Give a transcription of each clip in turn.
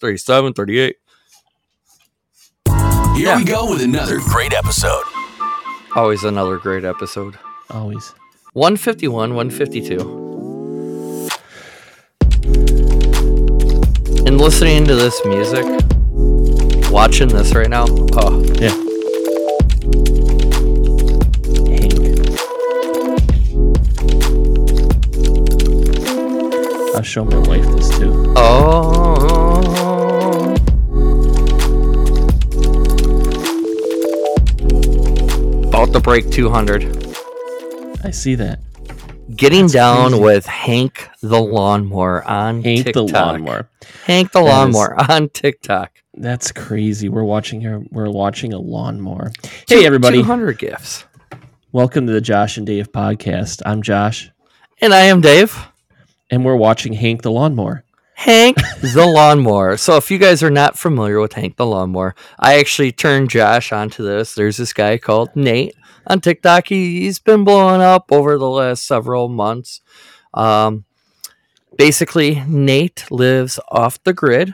37, 38. Here Yeah. we go with another great episode. Always another great episode. Always. 151, 152. And listening to this music, watching this right now, oh, Yeah. Hank. I'll show my wife this too. oh. To break 200. I see that. Getting down crazy. with Hank the Lawnmower on Hank TikTok. the lawnmower. Hank the That is- Lawnmower on TikTok. That's crazy. We're watching here. We're watching a lawnmower. Hey everybody. 200 gifts. Welcome to the Josh and Dave podcast. I'm Josh, And I am Dave. and we're watching Hank the lawnmower. Hank the Lawnmower. So, if you guys are not familiar with Hank the Lawnmower, I actually turned Josh onto this. There's this guy called Nate on TikTok. He, he's been blowing up over the last several months. Um, basically, Nate lives off the grid.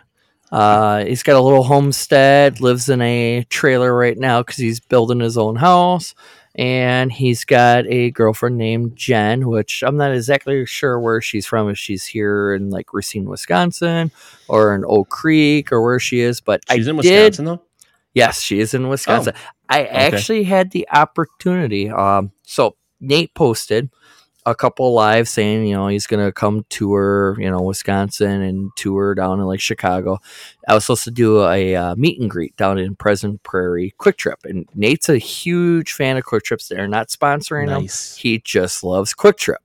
Uh, he's got a little homestead, lives in a trailer right now because he's building his own house. And he's got a girlfriend named Jen, which I'm not exactly sure where she's from, if she's here in like Racine, Wisconsin, or in Oak Creek, or where she is. But She's I in did, Wisconsin though. Yes, she is in Wisconsin. I actually had the opportunity. Um, so Nate posted a couple live saying, you know, he's gonna come tour, you know, Wisconsin and tour down in like Chicago. I was supposed to do a uh, meet and greet down in Pleasant Prairie Kwik Trip, and Nate's a huge fan of Kwik Trips. They're not sponsoring. Nice. He just loves Kwik Trip.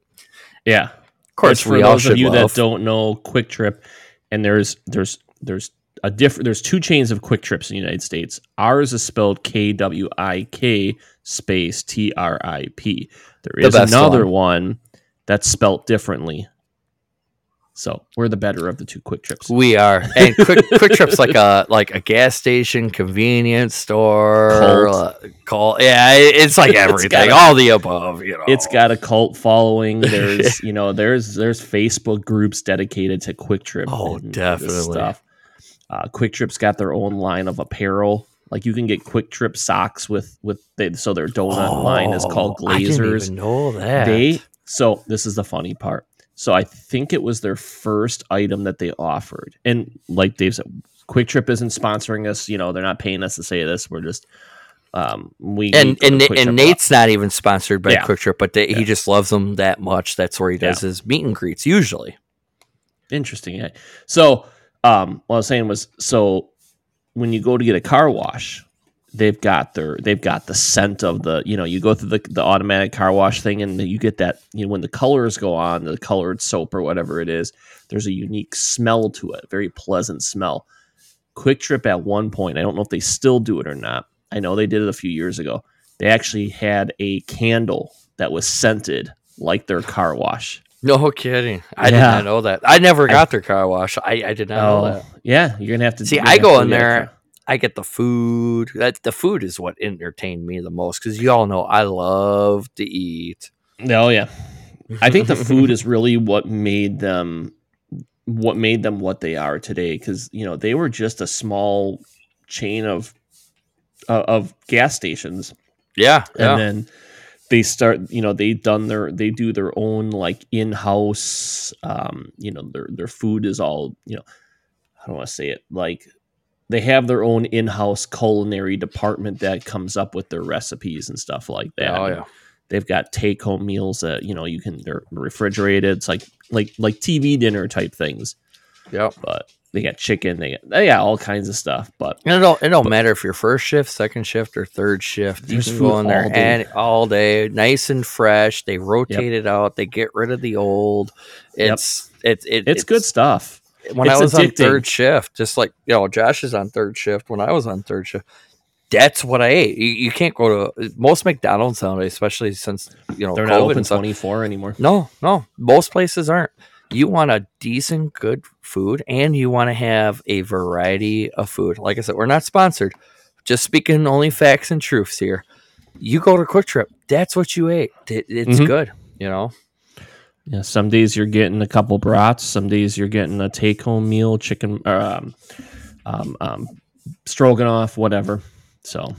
Yeah. Of course, for those of you love. that don't know Kwik Trip and there's there's there's a different there's two chains of quick trips in the united states ours is spelled k-w-i-k space T R I P. There is The another one. that's spelt differently so we're the better of the two quick trips We are, and quick quick trips like a like a gas station, convenience store, uh, call. Yeah, it's like everything, got a- all the above. You know, it's got a cult following there's you know there's there's facebook groups dedicated to Kwik Trip Oh, definitely. stuff uh, Kwik Trip's got their own line of apparel like you can get Kwik Trip socks with with they, so their donut line is called Oh, I didn't glazers even know that. they so this is the funny part so i think it was their first item that they offered and like dave said Kwik Trip isn't sponsoring us you know they're not paying us to say this we're just um we and and, and. Nate's not even sponsored by Yeah. Kwik Trip, but they, Yeah. he just loves them that much. That's where he does his meet and greets usually. Interesting. Yeah. So, um, what I was saying was, so when you go to get a car wash, they've got their they've got the scent of the you know you go through the the automatic car wash thing and you get that you know when the colors go on the colored soap or whatever it is, there's a unique smell to it, very pleasant smell. Kwik Trip at one point, I don't know if they still do it or not. I know they did it a few years ago. They actually had a candle that was scented like their car wash. No kidding. I did not know that. I never got their car wash. I, I did not know that. Oh, yeah, you're gonna have to See, I go in there. I get the food. That the food is what entertained me the most because you all know I love to eat. Oh yeah, I think the food is really what made them what made them what they are today. Because you know they were just a small chain of uh, of gas stations, Yeah, yeah. and then they start. You know they done their they do their own like in house. Um, you know their their food is all you know. I don't want to say it like they have their own in-house culinary department that comes up with their recipes and stuff like that. oh yeah. they've got take home meals that you know you can they're refrigerated it's like like like tv dinner type things yeah but they got chicken they got, they got all kinds of stuff but And it don't it don't matter if you're first shift, second shift, or third shift. You can food go in there all day. and all day, nice and fresh. They rotate it out. They get rid of the old. Yep. It's it's it, it's, good stuff When I it's was on third shift, just like you know, Josh is on third shift. When I was on third shift, that's what I ate. You, you can't go to most McDonald's nowadays, especially since you know they're COVID not open stuff. 24 anymore No, no, most places aren't. You want a decent, good food, and you want to have a variety of food. Like I said, we're not sponsored. Just speaking only facts and truths here. You go to Kwik Trip, that's what you ate. It- it's Mhm. good, you know. Yeah, some days you're getting a couple brats. Some days you're getting a take-home meal, chicken, um, um, um, stroganoff, whatever. So,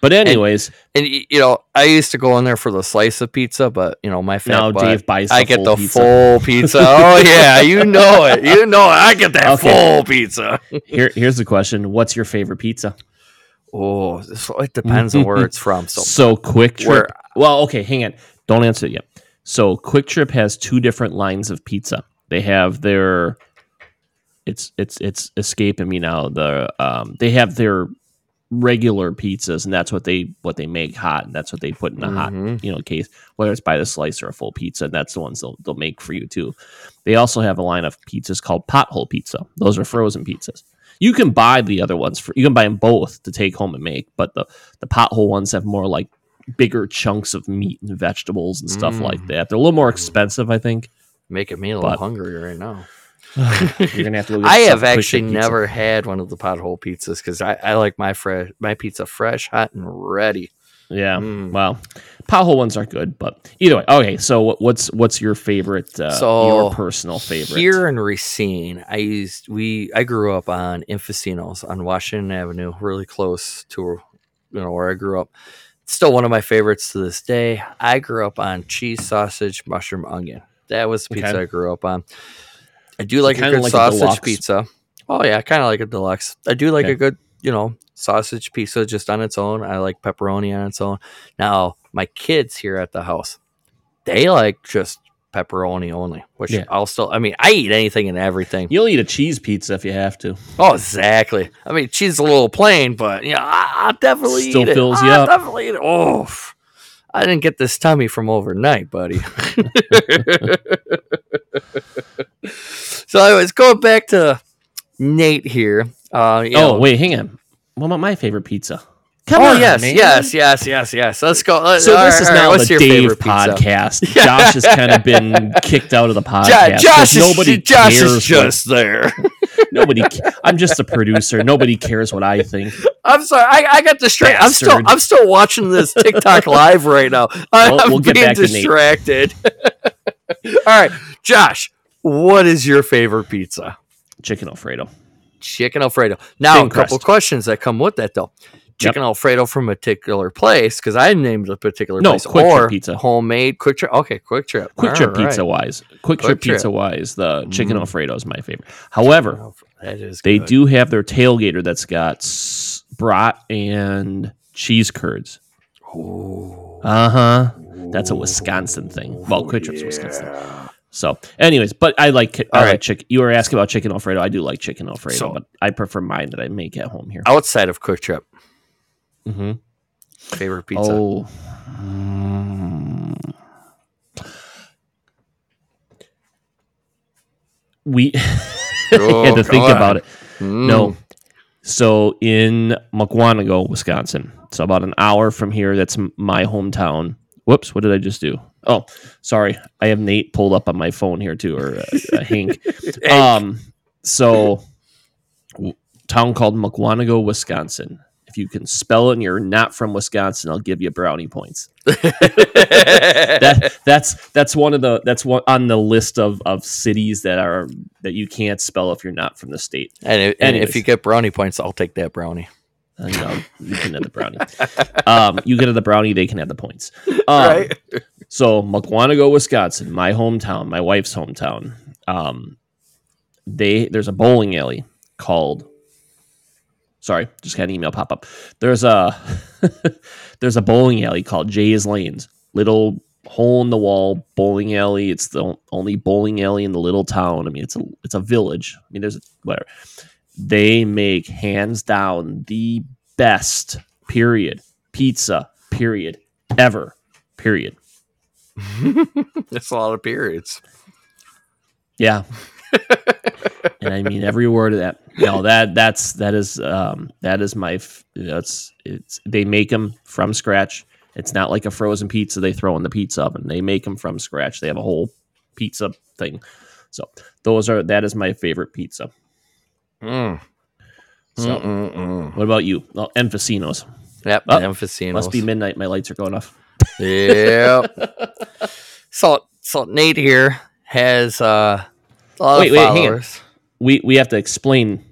but anyways, And y- you know, I used to go in there for the slice of pizza, but you know, my fat now butt, Dave buys. I get the pizza. full pizza. Oh yeah, you know it. You know it. I get that Okay. full pizza. Here, here's the question: What's your favorite pizza? Oh, this, it depends on where it's from. So, So, Kwik Trip. where- Well, okay, hang on. Don't answer it yet. So Kwik Trip has two different lines of pizza. They have their it's it's it's escaping me now. The um they have their regular pizzas and that's what they what they make hot and that's what they put in a hot Mhm. you know case whether it's by the slice or a full pizza and that's the ones they'll, they'll make for you too they also have a line of pizzas called pothole pizza those are frozen pizzas you can buy the other ones for you can buy them both to take home and make but the the pothole ones have more like bigger chunks of meat and vegetables and stuff like Mm. that they're a little more expensive i think making me a little But- hungry right now. You're gonna have to I have actually never had one of the pothole pizzas because I, I like my fresh my pizza fresh, hot, and ready. Yeah. Mm. Well, pothole ones are good, but either way. Okay. So what's what's your favorite? Uh, So, your personal favorite? Here in Racine, I used we I grew up on Infusino's on Washington Avenue, really close to you know where I grew up. Still one of my favorites to this day. I grew up on cheese, sausage, mushroom, onion. That was the pizza Okay. I grew up on. I do like a good like sausage deluxe. pizza. Oh yeah, kind of like a deluxe. I do like Okay. a good, you know, sausage pizza just on its own. I like pepperoni on its own. Now, my kids here at the house, they like just pepperoni only, which Yeah. I'll still. I mean, I eat anything and everything. You'll eat a cheese pizza if you have to. Oh, exactly. I mean, cheese is a little plain, but yeah, I, I definitely Still eat it. fills you I up. Definitely eat it. Oh, I didn't get this tummy from overnight, buddy. so, anyways, going back to Nate here. Uh, oh know- wait, hang on. What about my favorite pizza? Come oh on, yes, man. yes, yes, yes, yes. Let's go. Let- So this right, is now what's the your Dave favorite pizza? podcast. Yeah. Josh has kind of been kicked out of the podcast. podcast. 'cause Josh, nobody is, Josh is just there. nobody. I'm just a producer. Nobody cares what I think. I'm sorry. I, I got distracted. I'm still I'm still watching this TikTok live right now. I'm, Well, we'll I'm get being back to distracted. All right, Josh, what is your favorite pizza? Chicken Alfredo. Chicken Alfredo. Now, Thin a couple crust. questions that come with that though. Chicken Alfredo from a particular place because I named a particular No, place Kwik Trip pizza. homemade Kwik Trip. Okay, Kwik Trip. Quick All Trip right. pizza wise, Kwik Trip Kwik Trip. pizza wise, the chicken Mm. Alfredo is my favorite. However, that is they good. do have their tailgater that's got brat and cheese curds. Uh huh. That's a Wisconsin thing. Well, Kwik Trip's Wisconsin. So, anyways, but I like I All like right. chicken. You were asking about chicken Alfredo. I do like chicken Alfredo, So- but I prefer mine that I make at home here. Outside of Kwik Trip, hmm favorite pizza. Oh. Mm. We Oh, had to think God. about it. Mm. No. So in Mukwonago, Wisconsin, so about an hour from here. That's my hometown. Whoops! What did I just do? Oh, sorry. I have Nate pulled up on my phone here too, or uh, uh, Hank. Um, so town called Mukwonago, Wisconsin. If you can spell it and you're not from Wisconsin, I'll give you brownie points. That that's that's one of the that's one on the list of of cities that are that you can't spell if you're not from the state. and, if, and if you get brownie points, I'll take that brownie. Uh, no, you can have the brownie. Um, you get the brownie, they can have the points. Um, right? So Mukwonago, Wisconsin, my hometown, my wife's hometown. Um, they there's a bowling alley called. Sorry, just had an email pop up. There's a there's a bowling alley called Jay's Lanes. Little hole in the wall bowling alley. It's the only bowling alley in the little town. I mean, it's a it's a village. I mean, there's whatever. They make hands down the best period pizza period ever period. That's a lot of periods. Yeah. And I mean every word of that. No, that that's that is um that is my f- that's it's they make them from scratch. It's not like a frozen pizza they throw in the pizza oven. They make them from scratch. They have a whole pizza thing. So those are that is my favorite pizza. Mm. So Mm-mm-mm. what about you? Well, Infusino's. Yep, Oh, Infusino's. Must be midnight. My lights are going off. Yep. so, so Nate here, has uh, Wait, wait, hang on. We we have to explain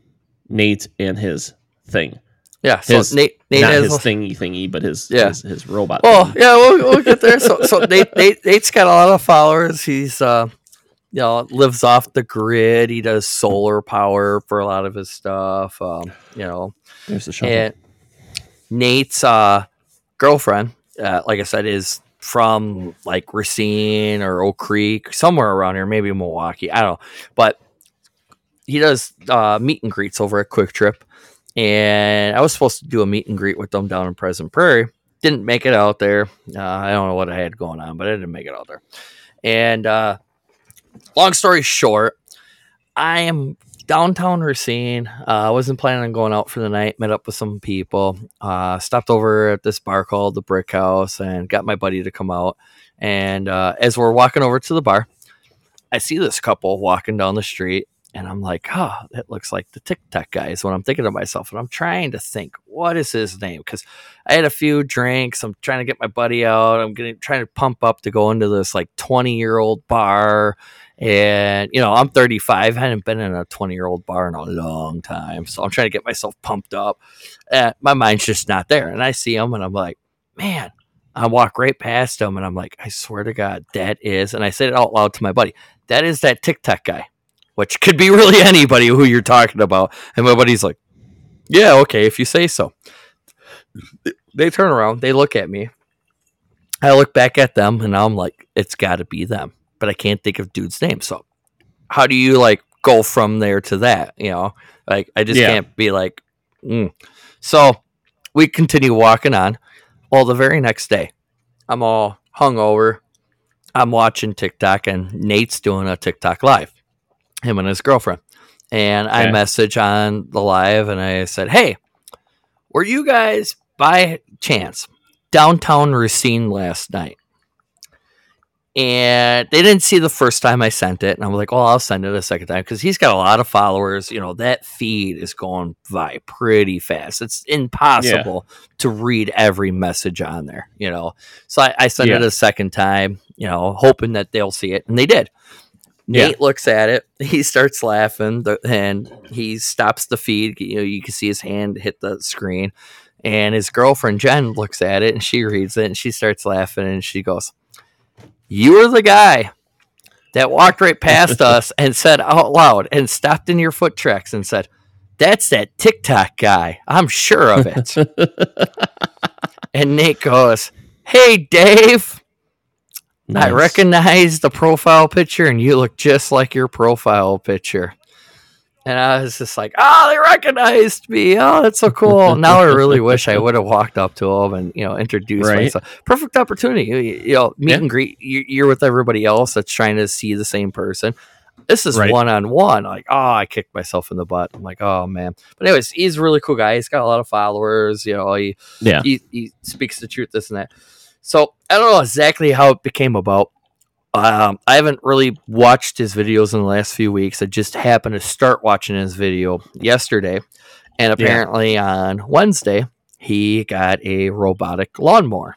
Nate and his thing. Yeah, so His- Nate, Nate Not has his thingy thingy, but his Yeah. his, his robot. Well, thingy. yeah, we'll, we'll get there. So, so Nate, Nate, Nate's got a lot of followers. He's, uh, you know, lives off the grid. He does solar power for a lot of his stuff. Um, you know, There's the and Nate's uh, girlfriend, uh, like I said, is from like Racine or Oak Creek, somewhere around here, maybe Milwaukee. I don't know, but he does uh, meet and greets over at Kwik Trip, and I was supposed to do a meet and greet with them down in Pleasant Prairie. Didn't make it out there. Uh, I don't know what I had going on, but I didn't make it out there. And uh, long story short, I am downtown Racine. Uh, I wasn't planning on going out for the night. Met up with some people. Uh, stopped over at this bar called the Brick House and got my buddy to come out. And uh, as we're walking over to the bar, I see this couple walking down the street, and I'm like, "Oh, that looks like the TikTok guy." Is what I'm thinking to myself, and I'm trying to think, what is his name? Because I had a few drinks. I'm trying to get my buddy out. I'm getting trying to pump up to go into this like 20 year old bar. And you know, I'm 35. I hadn't been in a 20 year old bar in a long time, so I'm trying to get myself pumped up. Uh, my mind's just not there, and I see him, and I'm like, man. I walk right past him, and I'm like, I swear to God, that is, and I said it out loud to my buddy, that is that TikTok guy, which could be really anybody who you're talking about. And my buddy's like, yeah, okay, if you say so. They turn around, they look at me. I look back at them, and I'm like, it's got to be them, but I can't think of dude's name. So, how do you like go from there to that? You know, like I just Yeah. can't be like, mm. so we continue walking on. Well, the very next day, I'm all hungover. I'm watching TikTok, and Nate's doing a TikTok live, him and his girlfriend. And I Okay. message on the live, and I said, "Hey, were you guys by chance downtown Racine last night?" And they didn't see the first time I sent it, and I was like, "Well, I'll send it a second time because he's got a lot of followers. You know, that feed is going by pretty fast. It's impossible to read every message on there. You know, so I, I sent it a second time. You know, hoping that they'll see it, and they did. Yeah. Nate looks at it. He starts laughing, and he stops the feed. You know, you can see his hand hit the screen, and his girlfriend Jen looks at it, and she reads it, and she starts laughing, and she goes, "You are the guy." That walked right past us and said out loud and stopped in your foot tracks and said, That's that TikTok guy. I'm sure of it. and Nate goes, Hey, Dave. I Nice. recognize the profile picture and you look just like your profile picture. And I was just like, oh, they recognized me. Oh, that's so cool. now I really wish I would have walked up to them and, you know, introduced Right. myself. Perfect opportunity. You, you know, meet Yeah. and greet. You- You're with everybody else that's trying to see the same person. This is one on one. Like, oh, I kicked myself in the butt. I'm like, oh, man. But, anyways, he's a really cool guy. He's got a lot of followers. You know, he, Yeah. he, he speaks the truth, this and that. So I don't know exactly how it became about. Um, I haven't really watched his videos in the last few weeks. I just happened to start watching his video yesterday, and apparently on Wednesday he got a robotic lawnmower.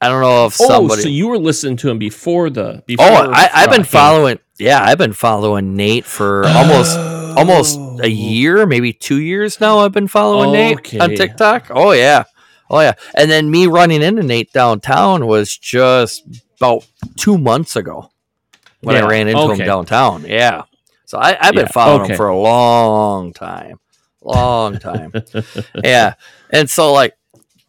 I don't know if Oh, somebody. so you were listening to him before the before oh, I, I've been following. Yeah, I've been following Nate for almost almost Oh. a year, maybe two years now. I've been following Nate on TikTok. Oh yeah, oh yeah. And then me running into Nate downtown was just about two months ago when Yeah, I ran into okay. him downtown. Yeah. So I, I've been Yeah, following okay. him for a long time, long time. yeah. And so like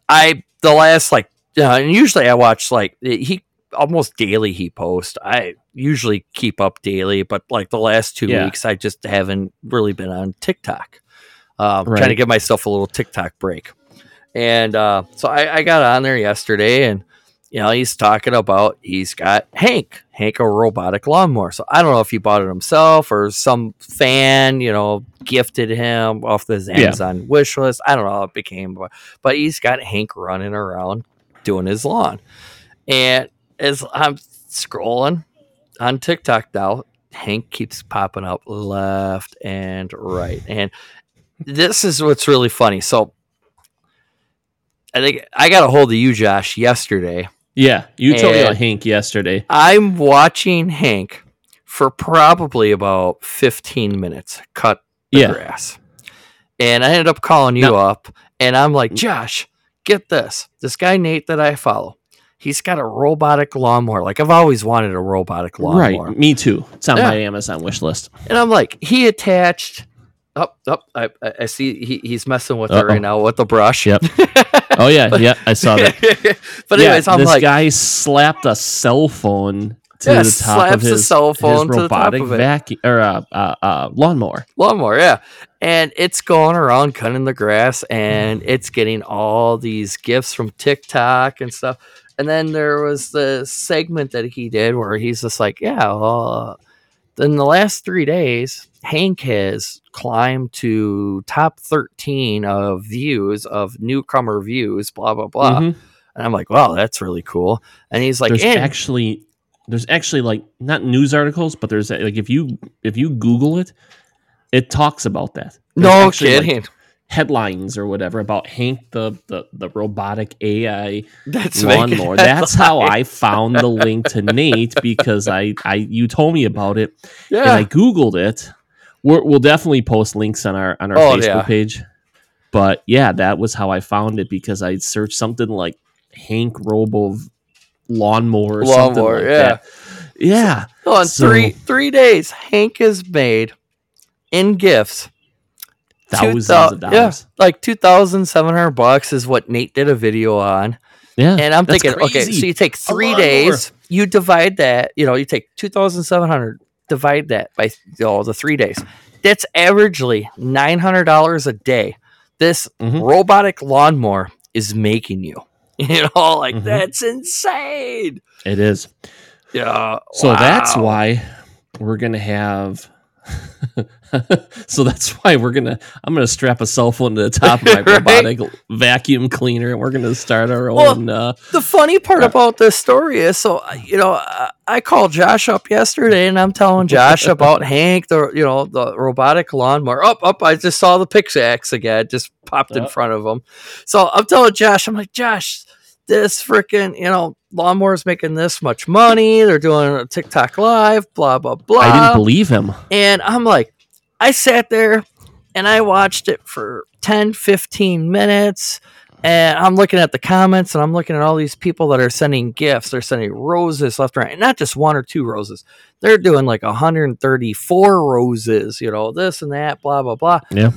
I the last like uh, and usually I watch like he almost daily he posts. I usually keep up daily, but like the last two Yeah. weeks I just haven't really been on TikTok. Um, Right. trying to give myself a little TikTok break. And uh, so I, I got on there yesterday and you know, he's talking about he's got Hank, Hank a robotic lawnmower. So I don't know if he bought it himself or some fan, you know, gifted him off this Yeah. Amazon wish list. I don't know how it became, but, but he's got Hank running around doing his lawn. And as I'm scrolling on TikTok now, Hank keeps popping up left and right. And this is what's really funny. So I think I got a hold of you, Josh, yesterday Yeah, you told me about Hank yesterday. I'm watching Hank for probably about 15 minutes cut the Yeah. grass. And I ended up calling you No. up and I'm like, Josh, get this. This guy Nate that I follow, he's got a robotic lawnmower. Like I've always wanted a robotic lawnmower. Right, me too. It's on Yeah. my Amazon wish list. And I'm like, he attached up, up. I, I I see he, he's messing with it Uh-oh. right now with the brush. Yep. Oh yeah, yeah, I saw that. but yeah, anyways, I'm like this like, guy slapped a cell phone to Yeah, the top of his, cell phone his to the top robotic it. vacuum or uh, uh, uh, lawnmower. lawnmower, yeah. And it's going around cutting the grass and it's getting all these gifts from TikTok and stuff. And then there was the segment that he did where he's just like, yeah, well, uh, in the last three days, Hank has climbed to top 13 of views of newcomer views, blah, blah, blah. Mhm. And I'm like, wow, that's really cool. And he's like, there's and- actually there's actually like not news articles, but there's like if you if you Google it, it talks about that. There's no actually, like, kidding. headlines or whatever about Hank the the, the robotic AI that's lawnmower. That's how. I found the link to Nate because I I you told me about it yeah. and I googled it. We're, we'll definitely post links on our on our Oh, Facebook yeah. page. But yeah, that was how I found it because I searched something like Hank Robo lawnmower or something Lawnmower, like yeah. that. Yeah. On So- three three days, Hank has made in gifts Thousands 2,000 of dollars. Yeah, like two thousand seven hundred bucks is what Nate did a video on. Yeah. And I'm thinking, okay, so you take three days, you divide that, you know, you take two thousand seven hundred, divide that by all the three days. That's averagely nine hundred dollars a day. This Mhm. robotic lawnmower is making you. You know, like Mhm. that's insane. It is. Yeah. So that's why we're gonna have. so that's why we're gonna. I'm gonna strap a cell phone to the top of my Right. robotic vacuum cleaner, and we're gonna start our Well, own. Uh, the funny part Uh, about this story is so you know I, I called Josh up yesterday and I'm telling Josh about Hank the you know the robotic lawnmower up up I just saw the pickaxe again just popped in front of him so I'm telling Josh I'm like Josh this freaking you know lawnmower's making this much money they're doing a TikTok live blah blah blah I didn't believe him. and I'm like, I sat there and I watched it for 10, 15 minutes. And I'm looking at the comments and I'm looking at all these people that are sending gifts. They're sending roses left and right. and Not just one or two roses. They're doing like 134 roses, you know, this and that, blah, blah, blah. Yeah.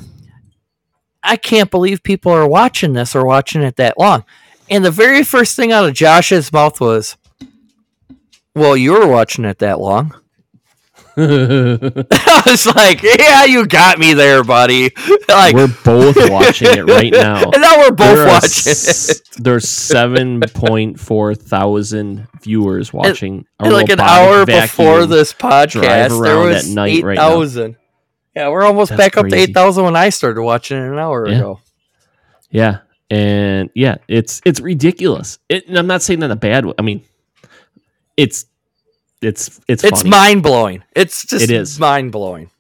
I can't believe people are watching this or watching it that long. And the very first thing out of Josh's mouth was, Well, you were watching it that long. I was like, yeah, you got me there, buddy. Like, we're both watching it right now. and now we're both There watching s- it. There's seven point four thousand viewers watching. And like an hour before this podcast, there around was at night right yeah, we're almost That's back up to eight thousand when I started watching it an hour Yeah. ago. Yeah, and yeah, it's it's ridiculous. It, and I'm not saying that in a bad way. I mean, it's it's it's It's funny. mind blowing. It's just It is. mind blowing.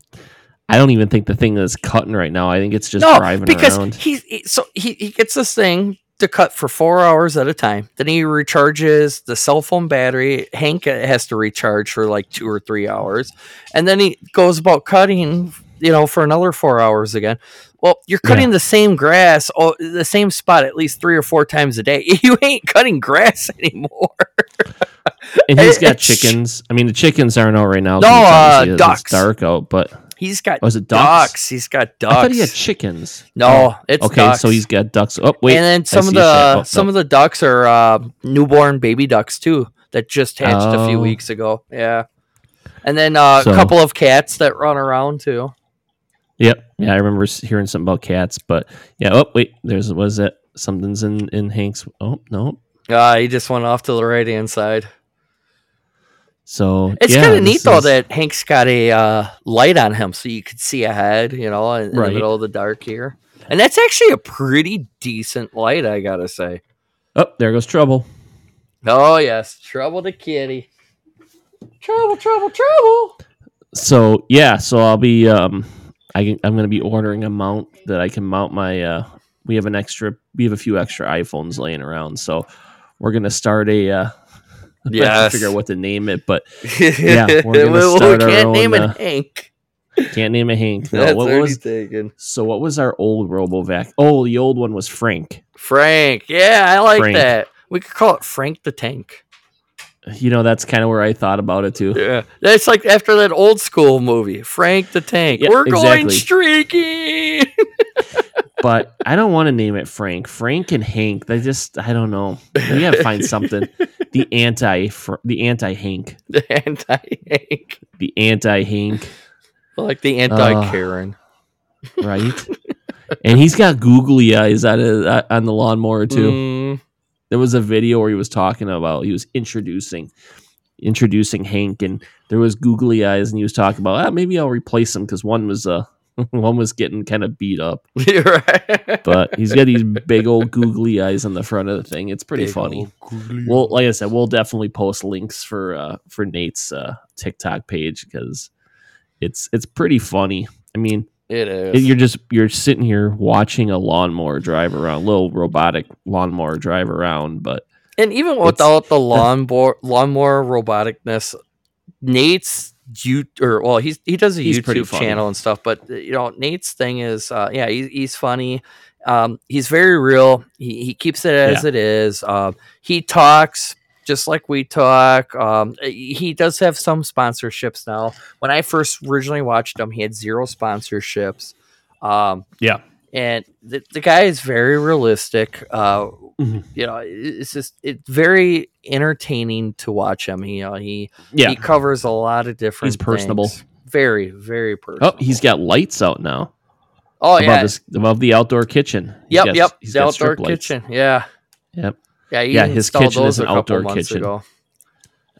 I don't even think the thing is cutting right now. I think it's just No, driving because around. he, he so he, he gets this thing to cut for four hours at a time. Then he recharges the cell phone battery. Hank uh, has to recharge for like two or three hours, and then he goes about cutting, you know, for another four hours again. Well, you're cutting the same grass, oh, the same spot at least three or four times a day. You ain't cutting grass anymore. And he's got it's- chickens. I mean, the chickens aren't out right now. No, uh, obviously- it's ducks. dark out, but He's got was it ducks? ducks. He's got ducks. I thought he had chickens. no, it's okay, ducks. so he's got ducks. Oh wait, and then some of the. Oh, some no. of the ducks are uh, newborn baby ducks too that just hatched a few Oh. weeks ago. Yeah, and then uh, So- a couple of cats that run around too. Yep. Yeah, I remember hearing something about cats, but yeah. Oh wait, there's was that something's in in Hank's. Oh no. Uh, he just went off to the right hand side. So It's yeah, kind of neat though is- that Hank's got a uh, light on him so you could see ahead. You know, in, in the middle of the dark here, and that's actually a pretty decent light, I gotta say. Oh, there goes trouble. Oh yes, trouble to kitty. Trouble, trouble, trouble. So yeah, so I'll be um, I I'm gonna be ordering a mount that I can mount my uh. We have an extra. We have a few extra iPhones laying around, so we're gonna start a. Uh, to figure out what to name it, but yeah, we're gonna we, we start our can't own, name it uh, Hank. can't name a Hank. No, That's what was taken. so? What was our old RoboVac? Oh, the old one was Frank. Frank. Yeah, I like Frank. that. We could call it Frank the Tank. You know, that's kind of where I thought about it too. Yeah, it's like after that old school movie, Frank the Tank. Yeah, We're going exactly. streaky. But I don't want to name it Frank. Frank and Hank. They just I don't know. We gotta find something. The anti the anti Hank. the anti Hank, The anti Hank. like the anti Karen. right? and he's got googly eyes on, his, uh, on the lawnmower too. Mm, There was a video where he was talking about he was introducing introducing Hank, and there was googly eyes, and he was talking about ah, maybe I'll replace him because one was uh one was getting kind of beat up, right. but he's got these big old googly eyes on the front of the thing. It's pretty Big funny. Well, like I said, we'll definitely post links for uh for Nate's uh TikTok page because it's it's pretty funny. I mean, It you're just you're sitting here watching a lawnmower drive around, A little robotic lawnmower drive around, but And even without the lawnmower lawnmower roboticness, Nate's you or well, he's he does a YouTube channel and stuff. But uh, you know, Nate's thing is, uh, yeah, he's, he's funny. Um, he's very real. He he keeps it as Yeah. it is. Um, he talks just like we talk. Um, he does have some sponsorships now. When I first originally watched him, he had zero sponsorships. Um, yeah, and the, the guy is very realistic. Uh, Mhm. You know, it's just it's very entertaining to watch him. You know, he yeah. he covers a lot of different. He's personable. things. Very, very personable. Oh, he's got lights out now oh above yeah, his above the outdoor kitchen. He's yep, got- yep. he's The outdoor kitchen. Yeah, Yep. Yeah. Yeah, his kitchen is an outdoor kitchen.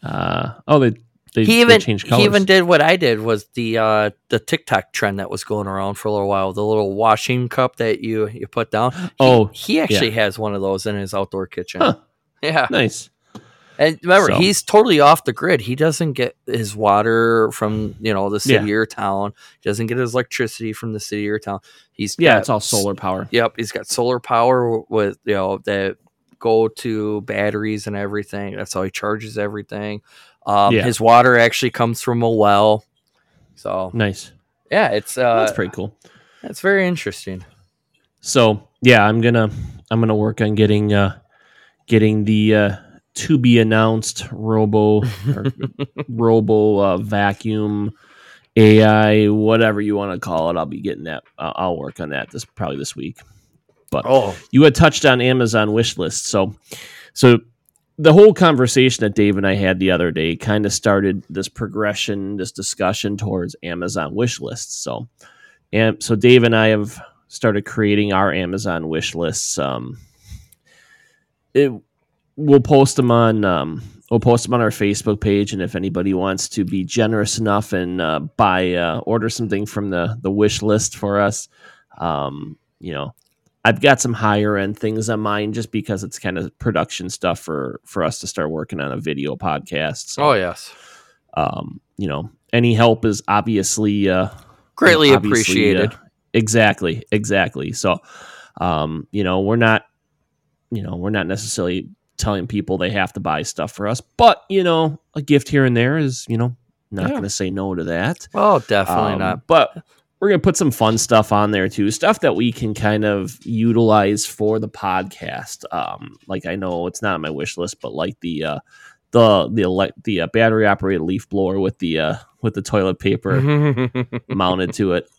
Uh, oh, they they, He even he even did what I did was the uh the TikTok trend that was going around for a little while. The little washing cup that you you put down. He- Oh, he actually has one of those in his outdoor kitchen. Huh. Yeah. nice. And remember, So- he's totally off the grid. He doesn't get his water from you know the city Yeah. or town. He doesn't get his electricity from the city or town. He's Yeah, got it's all solar power. Yep, he's got solar power with you know that go to batteries and everything. That's how he charges everything. Um, Yeah. His water actually comes from a well. So Nice. yeah, it's uh, That's pretty cool. it's very interesting. So yeah, I'm gonna I'm gonna work on getting uh getting the uh to be announced robo or robo uh, vacuum AI whatever you want to call it. I'll be getting that. Uh, I'll work on that this probably this week. But Oh, you had touched on Amazon wish list, so so the whole conversation that Dave and I had the other day kind of started this progression, this discussion towards Amazon wish lists. So, and so Dave and I have started creating our Amazon wish lists. Um, it, we'll post them on um, we'll post them on our Facebook page, and if anybody wants to be generous enough and uh, buy uh, order something from the the wish list for us, um, you know, I've got some higher end things on mine just because it's kind of production stuff for for us to start working on a video podcast. So, oh yes, um, you know, any help is obviously uh, greatly obviously, appreciated. uh, exactly, exactly. So, um, you know, we're not, you know, we're not necessarily telling people they have to buy stuff for us, but you know, a gift here and there is, you know, not Yeah. going to say no to that. oh, definitely Um, not. But we're gonna put some fun stuff on there too, stuff that we can kind of utilize for the podcast. Um, like I know it's not on my wish list, but like the uh, the the elect the uh, battery operated leaf blower with the uh, with the toilet paper mounted to it.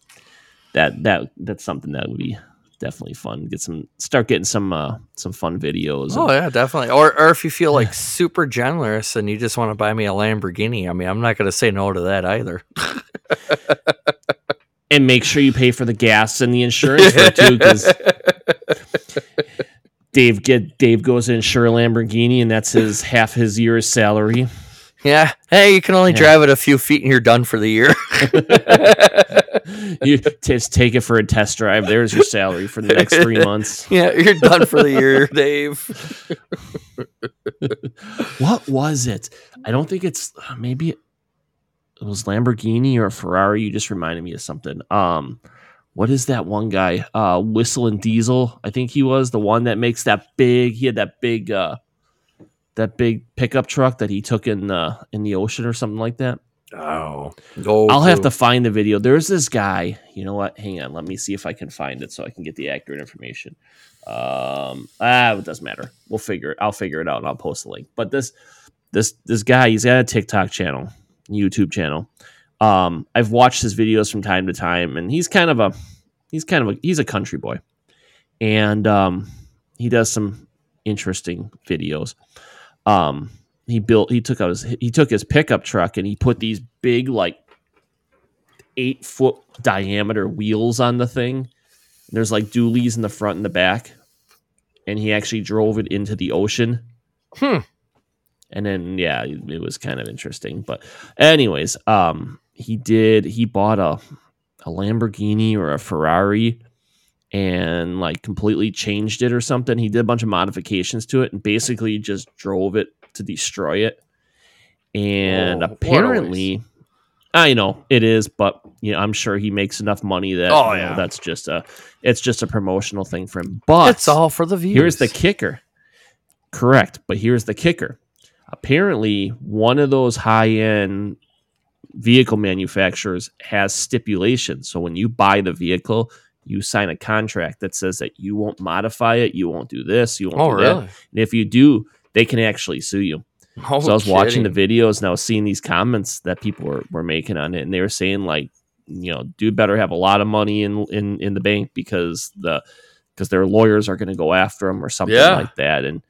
That that that's something that would be definitely fun. Get some start getting some uh, some fun videos. Oh and- yeah, definitely. Or or if you feel like super generous and you just want to buy me a Lamborghini, I mean, I'm not going to say no to that either. and make sure you pay for the gas and the insurance for it too, because Dave get Dave goes to insure a Lamborghini, and that's his half his year's salary. Yeah. Hey, you can only Yeah. drive it a few feet and you're done for the year. you just take it for a test drive. There's your salary for the next three months. yeah, you're done for the year, Dave. What was it? I don't think it's maybe it was Lamborghini or Ferrari. You just reminded me of something. Um, what is that one guy? Uh, WhistlinDiesel. I think he was the one that makes that big. He had that big. Uh, that big pickup truck that he took in the in the ocean or something like that. Oh, I'll have to find the video. There's this guy. You know what? Hang on. Let me see if I can find it so I can get the accurate information. Um, ah, it doesn't matter. We'll figure it. I'll figure it out and I'll post the link. But this this this guy, he's got a TikTok channel, YouTube channel. Um, I've watched his videos from time to time, and he's kind of a he's kind of a he's a country boy, and um, he does some interesting videos. Um, he built he took out his he took his pickup truck and he put these big like eight foot diameter wheels on the thing. There's like dualies in the front and the back, and he actually drove it into the ocean. Hmm. And then yeah, it was kind of interesting. But anyways, um, he did he bought a a Lamborghini or a Ferrari and like completely changed it or something. He did a bunch of modifications to it and basically just drove it to destroy it. And Oh, apparently, I know it is, but you know, I'm sure he makes enough money that Oh, you know, that's just a it's just a promotional thing for him. But It's all for the views. Here's the kicker. Correct, but here's the kicker. Apparently, one of those high-end vehicle manufacturers has stipulations. So when you buy the vehicle, you sign a contract that says that you won't modify it, you won't do this, you won't Oh, do that. And if you do, they can actually sue you. Oh, so I was watching the videos and I was seeing these comments that people were, were making on it, and they were saying like, you know, dude better have a lot of money in in, in the bank because the because their lawyers are going to go after him or something Yeah. like that. And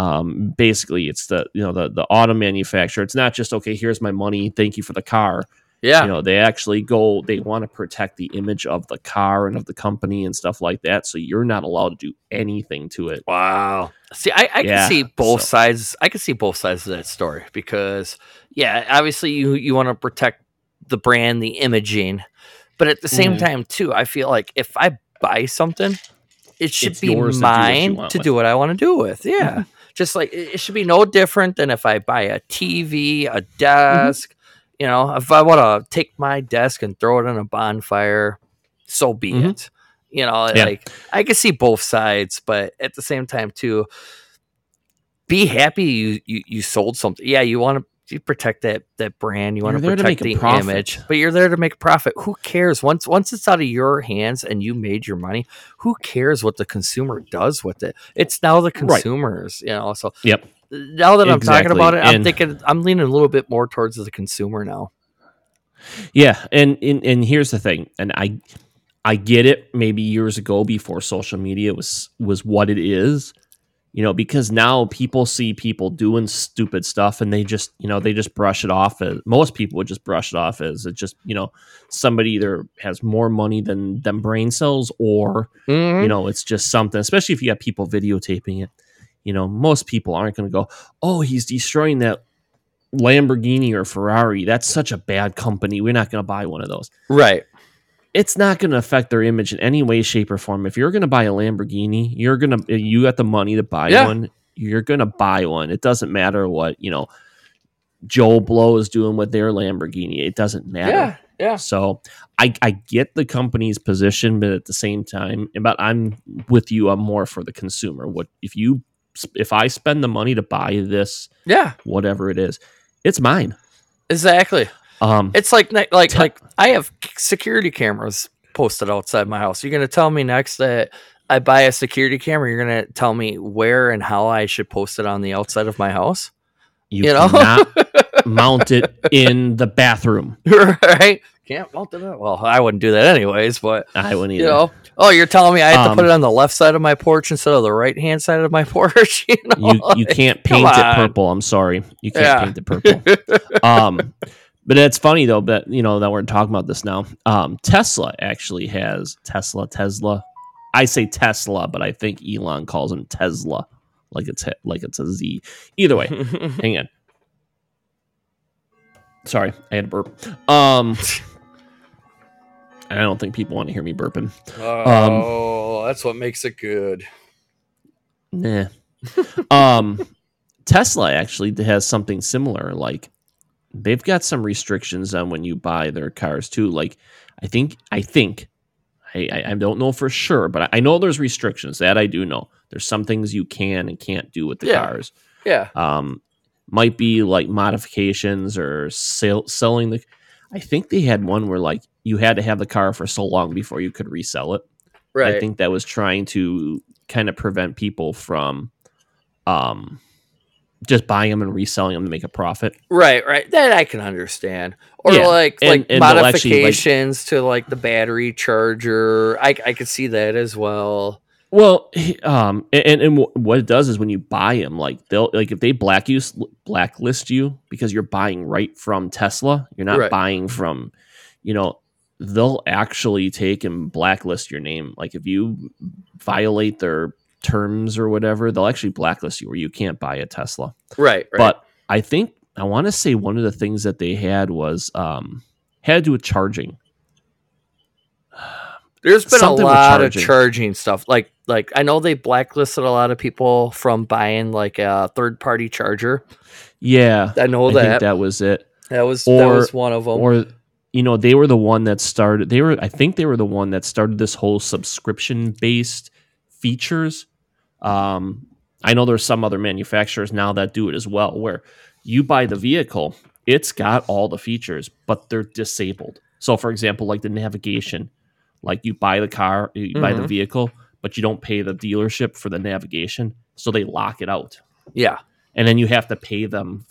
um, basically, it's the you know the the auto manufacturer. It's not just okay. Here's my money. Thank you for the car. Yeah. You know, they actually go. They want to protect the image of the car and of the company and stuff like that. So you're not allowed to do anything to it. Wow. See, I, I Yeah, can see both so- sides. I can see both sides of that story because, yeah, obviously you you want to protect the brand, the imaging, but at the same Mhm. time too, I feel like if I buy something, it should It's be yours to do mine to do what I want to do with. Yeah, just like it, should be no different than if I buy a TV, a desk. You know, if I want to take my desk and throw it on a bonfire, so be Mhm. it. You know, Yeah. like I can see both sides, but at the same time too, be happy you you, you sold something. Yeah, you want to you protect that that brand. You want to protect the image, but you're there to make a profit. Who cares once once it's out of your hands and you made your money? Who cares what the consumer does with it? It's now the Right. consumers, you know. So Yep. now that I'm talking about it, I'm and- thinking I'm leaning a little bit more towards the consumer now. Yeah, and, and and here's the thing, and I I get it. Maybe years ago, before social media was was what it is, you know, because now people see people doing stupid stuff, and they just you know they just brush it off as most people would just brush it off as it just you know somebody either has more money than than brain cells, or Mhm. you know it's just something. Especially if you got people videotaping it, you know, most people aren't going to go, oh, he's destroying that Lamborghini or Ferrari. That's such a bad company. We're not going to buy one of those. right. It's not going to affect their image in any way, shape, or form. If you're going to buy a Lamborghini, you're going to, you got the money to buy Yeah. one. You're going to buy one. It doesn't matter what, you know, Joe Blow is doing with their Lamborghini. It doesn't matter. Yeah. Yeah. So I, I get the company's position, but at the same time, but I'm with you. I'm more for the consumer. What if you, if I spend the money to buy this, Yeah. whatever it is, it's mine. Exactly. Um, It's like like Te- like I have security cameras posted outside my house. You're gonna tell me next that I buy a security camera. You're gonna tell me where and how I should post it on the outside of my house. you, you know? cannot mount it in the bathroom. right? Can't mount it. up. Well, I wouldn't do that anyways. But I wouldn't you either. know, oh, you're telling me I have to Um, put it on the left side of my porch instead of the right hand side of my porch? You know, you you can't paint it purple. I'm sorry, you can't Yeah. paint it purple. um, but it's funny though that you know that we're talking about this now. Um, Tesla actually has Tesla Tesla. I say Tesla, but I think Elon calls him Tesla, like it's like it's a Z. Either way, hang on. Sorry, I had a burp. Um, I don't think people want to hear me burping. oh, that's what makes it good. Nah. um, Tesla actually has something similar. Like they've got some restrictions on when you buy their cars too. Like I think I think I, I, don't know for sure, but I, I know there's restrictions that I do know. There's some things you can and can't do with the Yeah. cars. Yeah. Um, might be like modifications or sale, selling the. I think they had one where like you had to have the car for so long before you could resell it. Right. I think that was trying to kind of prevent people from, um, just buying them and reselling them to make a profit. Right, right. That I can understand. Or Yeah, like and- like and they'll actually, like- modifications to like the battery charger. I I could see that as well. Well, um, and and wh- what it does is when you buy them, like they'll like if they black you blacklist you because you're buying right from Tesla, you're not Right. buying from, you know, they'll actually take and blacklist your name. Like if you violate their terms or whatever, they'll actually blacklist you where you can't buy a Tesla. Right, right. But I think I want to say one of the things that they had was um had to do with charging. There's been a something with lot of charging. charging stuff. Like like I know they blacklisted a lot of people from buying like a third party charger. Yeah, I know I that. think that was it. that was that was one of them. or you know they were the one that started they were i think they were the one that started this whole subscription based features um i know there's some other manufacturers now that do it as well where you buy the vehicle it's got all the features but they're disabled so for example like the navigation like you buy the car you buy the Mhm. vehicle but you don't pay the dealership for the navigation so they lock it out yeah. and then you have to pay them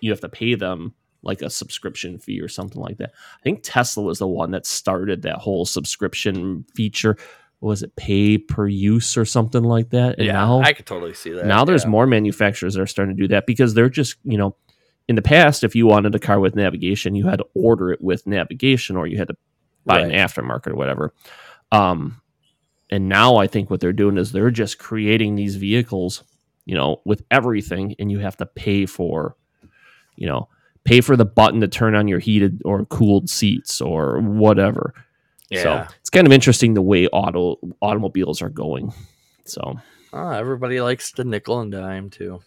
you have to pay them like a subscription fee or something like that i think tesla was the one that started that whole subscription feature was it pay per use or something like that and yeah. now I could totally see that. now there's yeah. more manufacturers that are starting to do that because they're just you know in the past if you wanted a car with navigation you had to order it with navigation or you had to buy an aftermarket or whatever um and now i think what they're doing is they're just creating these vehicles you know with everything and you have to pay for you know pay for the button to turn on your heated or cooled seats or whatever Yeah. so it's kind of interesting the way auto automobiles are going so Oh, everybody likes the nickel and dime too.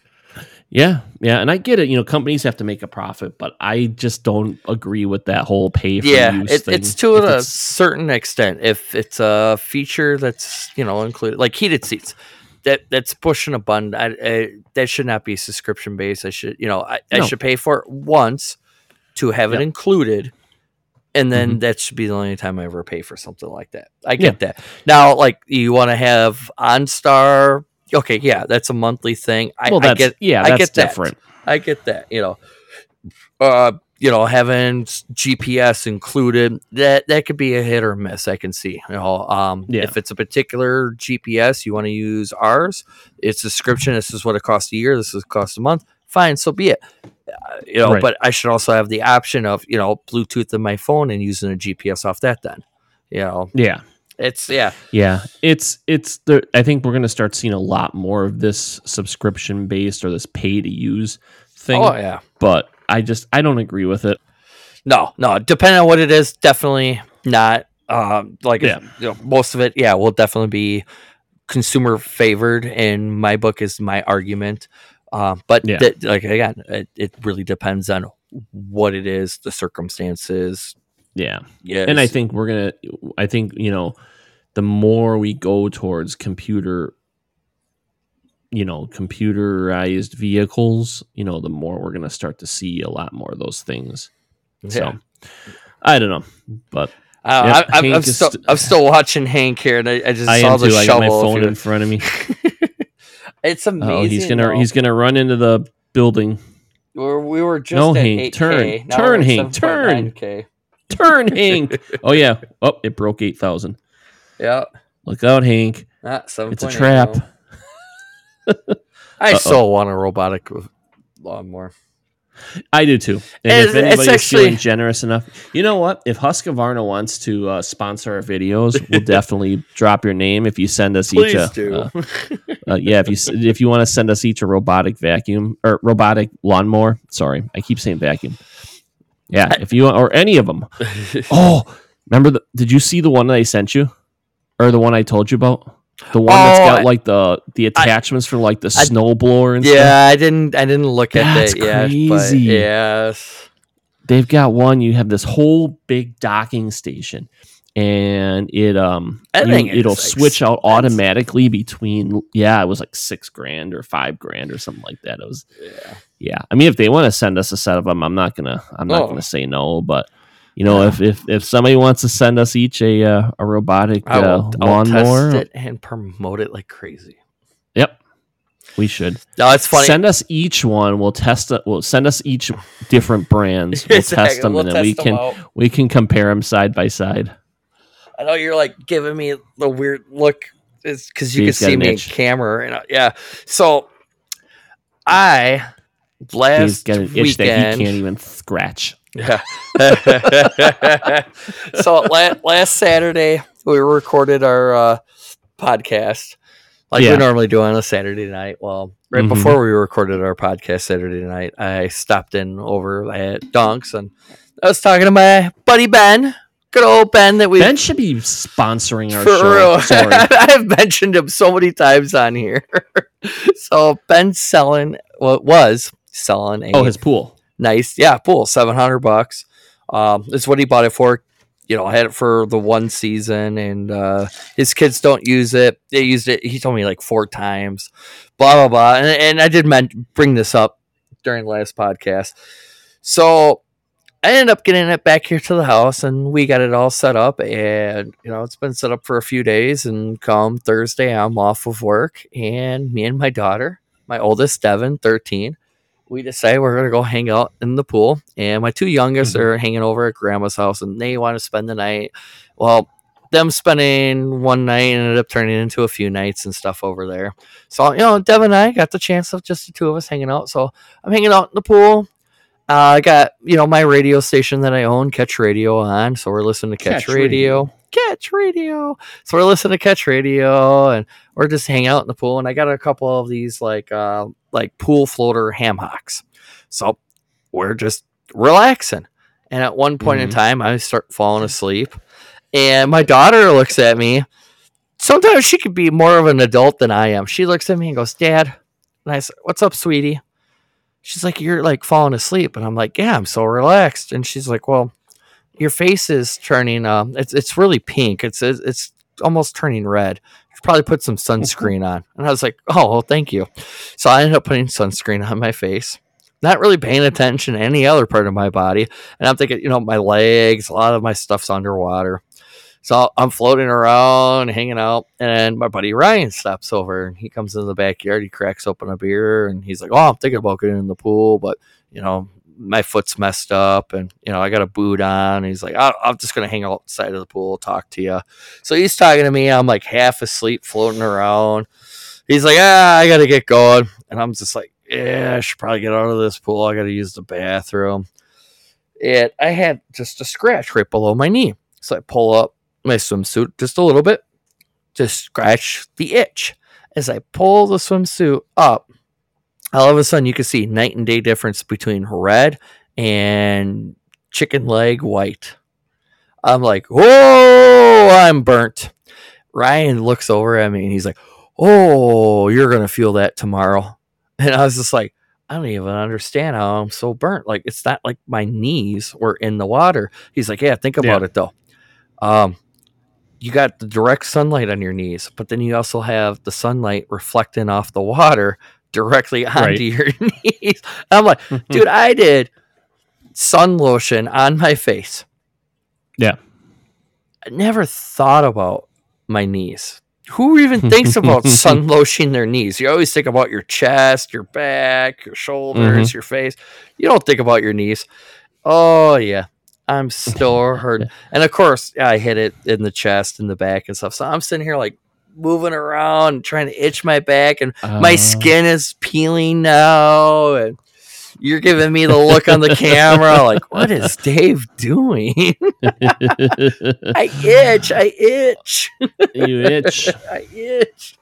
Yeah, yeah, and I get it. You know, companies have to make a profit, but I just don't agree with that whole pay for yeah, use it, thing. it's to If a it's- certain extent. If it's a feature that's you know included, like heated seats, that that's pushing a button. I, I, that should not be subscription based. I should you know I, I should pay for it once to have it included, and then Mhm. that should be the only time I ever pay for something like that. I get that. Now, like you want to have OnStar. Okay, yeah, that's a monthly thing. I, well, I get yeah, I get that. I get that. You know, uh, you know, having GPS included that that could be a hit or miss. I can see. You know, um, Yeah. if it's a particular GPS, you want to use ours. It's subscription. This is what it costs a year. This is cost a month. Fine, so be it. You know, Right. but I should also have the option of you know Bluetooth in my phone and using a GPS off that. Then, you know, Yeah, it's yeah, yeah. It's it's the. I think we're gonna start seeing a lot more of this subscription based or this pay to use thing. oh yeah. But I just I don't agree with it. No, no. Depending on what it is, definitely not. Um, like Yeah. you know, most of it, yeah, will definitely be consumer favored. And my book is my argument. Um, but Yeah. that- like again, it, it really depends on what it is, the circumstances. Yeah, Yeah, and I think we're gonna. I think you know, the more we go towards computer, you know, computerized vehicles, you know, the more we're gonna start to see a lot more of those things. So I don't know, but I, Yeah, I, Hank still st- I'm still watching Hank here, and I, I just I saw am the too. I got my phone in front of me. it's amazing. Oh, he's gonna though. he's gonna run into the building. We're, we were just No, at Hank, 8K. turn. Now Turn, Hank, turn. 7.9K. Turn, Hank. Oh yeah. Oh, it broke eight thousand. Yeah. Look out, Hank. Ah, It's a trap. I Uh-oh. still want a robotic lawnmower. I do too. And It's- if anybody's actually- feeling generous enough, you know what? If Husqvarna wants to uh, sponsor our videos, we'll definitely drop your name if you send us each. Please A, do. uh, uh, yeah, if you if you want to send us each a robotic vacuum or robotic lawnmower. Sorry, I keep saying vacuum. Yeah, if you or any of them. Oh, remember the? Did you see the one that I sent you, or the one I told you about? The one that's got like the the attachments for like the I- snow blower and stuff. yeah, I didn't. I didn't look at That's that yet. crazy. But yes. they've got one you have this whole big docking station and it um I you- it'll like, switch out automatically between yeah it was like six grand or five grand or something like that it was Yeah. yeah i mean if they want to send us a set of them i'm not gonna i'm not Oh. gonna say no but you know Yeah. if, if if somebody wants to send us each a uh, a robotic I uh, will, I'll lawnmower test it and promote it like crazy. yep we should No, it's funny. send us each one we'll test it we'll send us each different brands we'll test them we'll and then we can out. we can compare them side by side I know you're like giving me the weird look. It's because you can see me in camera, and uh, yeah. So I he's last got an itch that weekend. he can't even scratch Yeah. so la- last Saturday we recorded our uh, podcast like Yeah. we normally do on a Saturday night. Well, right Mhm. before we recorded our podcast Saturday night, I stopped in over at Donk's and I was talking to my buddy Ben, good old Ben that we Ben should be sponsoring our show. I've mentioned him so many times on here. so Ben's selling what was selling a Oh, his pool. Nice. Yeah pool 700 bucks. Um that's what he bought it for. You know i had it for the one season and uh his kids don't use it. They used it he told me like four times. Blah blah blah. And, and i did men- bring this up during the last podcast. So i ended up getting it back here to the house and we got it all set up and you know it's been set up for a few days and come thursday i'm off of work and me and my daughter my oldest devin 13 we decide we're gonna go hang out in the pool, and my two youngest Mhm. are hanging over at grandma's house, and they want to spend the night. Well, them spending one night ended up turning into a few nights and stuff over there. So you know, Devin and I got the chance of just the two of us hanging out. So I'm hanging out in the pool. Uh, I got you know my radio station that I own, Catch Radio, on. So we're listening to Catch, Catch radio. Radio. Catch Radio. So we're listening to Catch Radio, and we're just hanging out in the pool. And I got a couple of these like uh, like pool floater ham hocks. So we're just relaxing. And at one point in Mhm. time, I start falling asleep, and my daughter looks at me. Sometimes she could be more of an adult than I am. She looks at me and goes, "Dad," and I said, "What's up, sweetie?" She's like, "You're like falling asleep," and I'm like, "Yeah, I'm so relaxed." And she's like, "Well." Your face is turning. Um, it's it's really pink. It's it's, it's almost turning red. You should probably put some sunscreen on. And I was like, oh, well, thank you. So I ended up putting sunscreen on my face, not really paying attention to any other part of my body. And I'm thinking, you know, my legs, a lot of my stuff's underwater. So I'm floating around, hanging out, and my buddy Ryan steps over and he comes in the backyard. He cracks open a beer and he's like, Oh, I'm thinking about getting in the pool, but you know, my foot's messed up and you know, I got a boot on. He's like, "I- I'm just gonna hang outside of the pool, talk to you. So he's talking to me. I'm like half asleep, floating around. He's like, ah, I gotta get going. And I'm just like, yeah, I should probably get out of this pool. I gotta use the bathroom. And I had just a scratch right below my knee. So I pull up my swimsuit just a little bit to scratch the itch. As I pull the swimsuit up, all of a sudden you can see night and day difference between red and chicken leg white. I'm like, whoa, I'm burnt. Ryan looks over at me and he's like, oh, you're going to feel that tomorrow. And I was just like, I don't even understand how I'm so burnt. Like, it's not like my knees were in the water. He's like, yeah, think about Yeah. it though. Um, you got the direct sunlight on your knees, but then you also have the sunlight reflecting off the water directly onto Right. your knees. I'm like, dude, I did sun lotion on my face. Yeah. I never thought about my knees. Who even thinks about sun lotioning their knees? You always think about your chest, your back, your shoulders, mm-hmm. your face. You don't think about your knees. Oh yeah. I'm still hurting. And of course, I hit it in the chest and the back and stuff. So I'm sitting here like moving around, trying to itch my back, and my Uh, skin is peeling now. And you're giving me the look on the camera, like, what is Dave doing? I itch, I itch, you itch. I itch.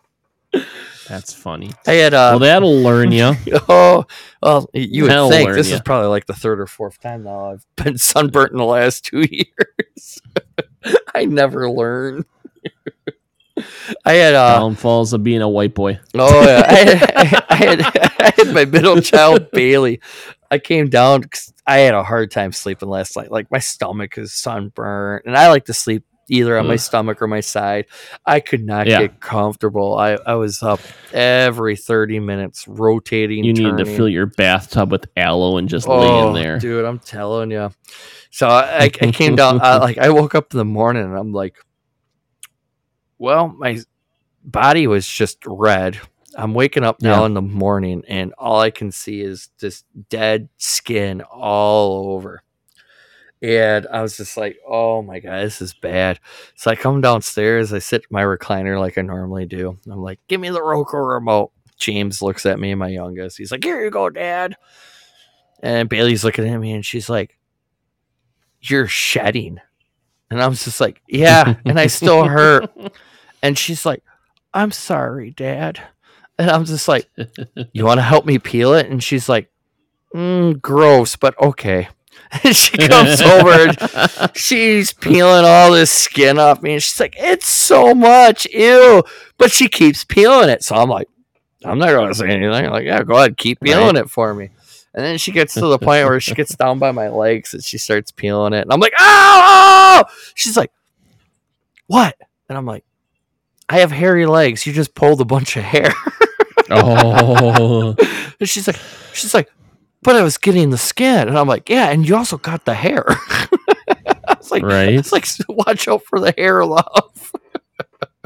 That's funny. I had uh, well, that'll learn you. oh, well, you would That'll think this ya. is probably like the third or fourth time now I've been sunburnt in the last two years. I never learn. I had uh, Downfalls of being a white boy. Oh yeah, I had, I had I had my middle child Bailey. I came down I had a hard time sleeping last night. Like my stomach is sunburnt, and I like to sleep either on my mm-hmm. stomach or my side. I could not Yeah. get comfortable. I, I was up every 30 minutes rotating. You need to fill your bathtub with aloe and just lay Oh, in there. dude, I'm telling you. So I, I came down, I, like I woke up in the morning and I'm like, well, my body was just red. I'm waking up now Yeah. in the morning and all I can see is just dead skin all over. And I was just like, oh my God, this is bad. So I come downstairs, I sit in my recliner like I normally do. I'm like, give me the Roku remote. James looks at me, my youngest. He's like, here you go, dad. And Bailey's looking at me and she's like, You're shedding. And I was just like, Yeah. And I still hurt. And she's like, I'm sorry, dad. And I'm just like, You want to help me peel it? And she's like, mm, Gross, but okay. And she comes over and she's peeling all this skin off me. And she's like, It's so much. Ew. But she keeps peeling it. So I'm like, I'm not going to say anything. I'm like, Yeah, go ahead. Keep peeling Right. it for me. And then she gets to the point where she gets down by my legs and she starts peeling it. And I'm like, oh, she's like, what? And I'm like, I have hairy legs. You just pulled a bunch of hair. oh, And she's like, she's like, but I was getting the skin. And I'm like, yeah, and you also got the hair. I was like, right. it's like, watch out for the hair, love.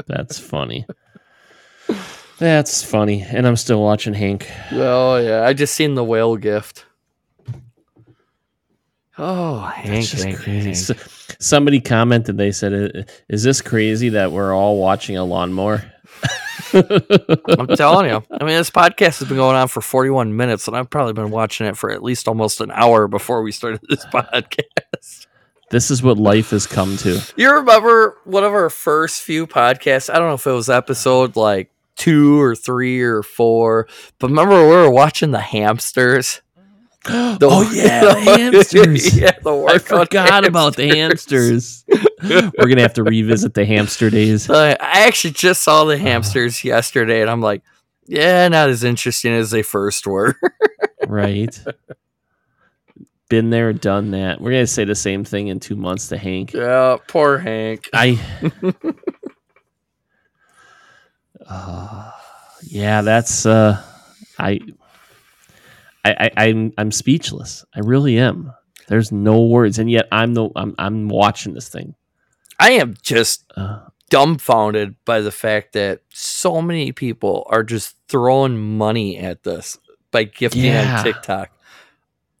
That's funny. That's funny. And I'm still watching Hank. Oh yeah, I just seen the whale gift. Oh, Hank, Hank, crazy. Hank. S- Somebody commented, they said, Is this crazy that we're all watching a lawnmower? I'm telling you. I mean, this podcast has been going on for 41 minutes, and I've probably been watching it for at least almost an hour before we started this podcast. this is what life has come to. You remember one of our first few podcasts? I don't know if it was episode like two or three or four, but remember we were watching the hamsters? The- oh, yeah, the hamsters. yeah, the I forgot about the hamsters. We're going to have to revisit the hamster days. So I actually just saw the hamsters yesterday, and I'm like, yeah, not as interesting as they first were. Right. Been there, done that. We're going to say the same thing in two months to Hank. yeah, poor Hank. I. Uh, yeah, that's uh, I, I, I, I'm, I'm speechless. I really am. There's no words, and yet I'm the, I'm, I'm watching this thing. I am just Uh, dumbfounded by the fact that so many people are just throwing money at this by gifting Yeah. on TikTok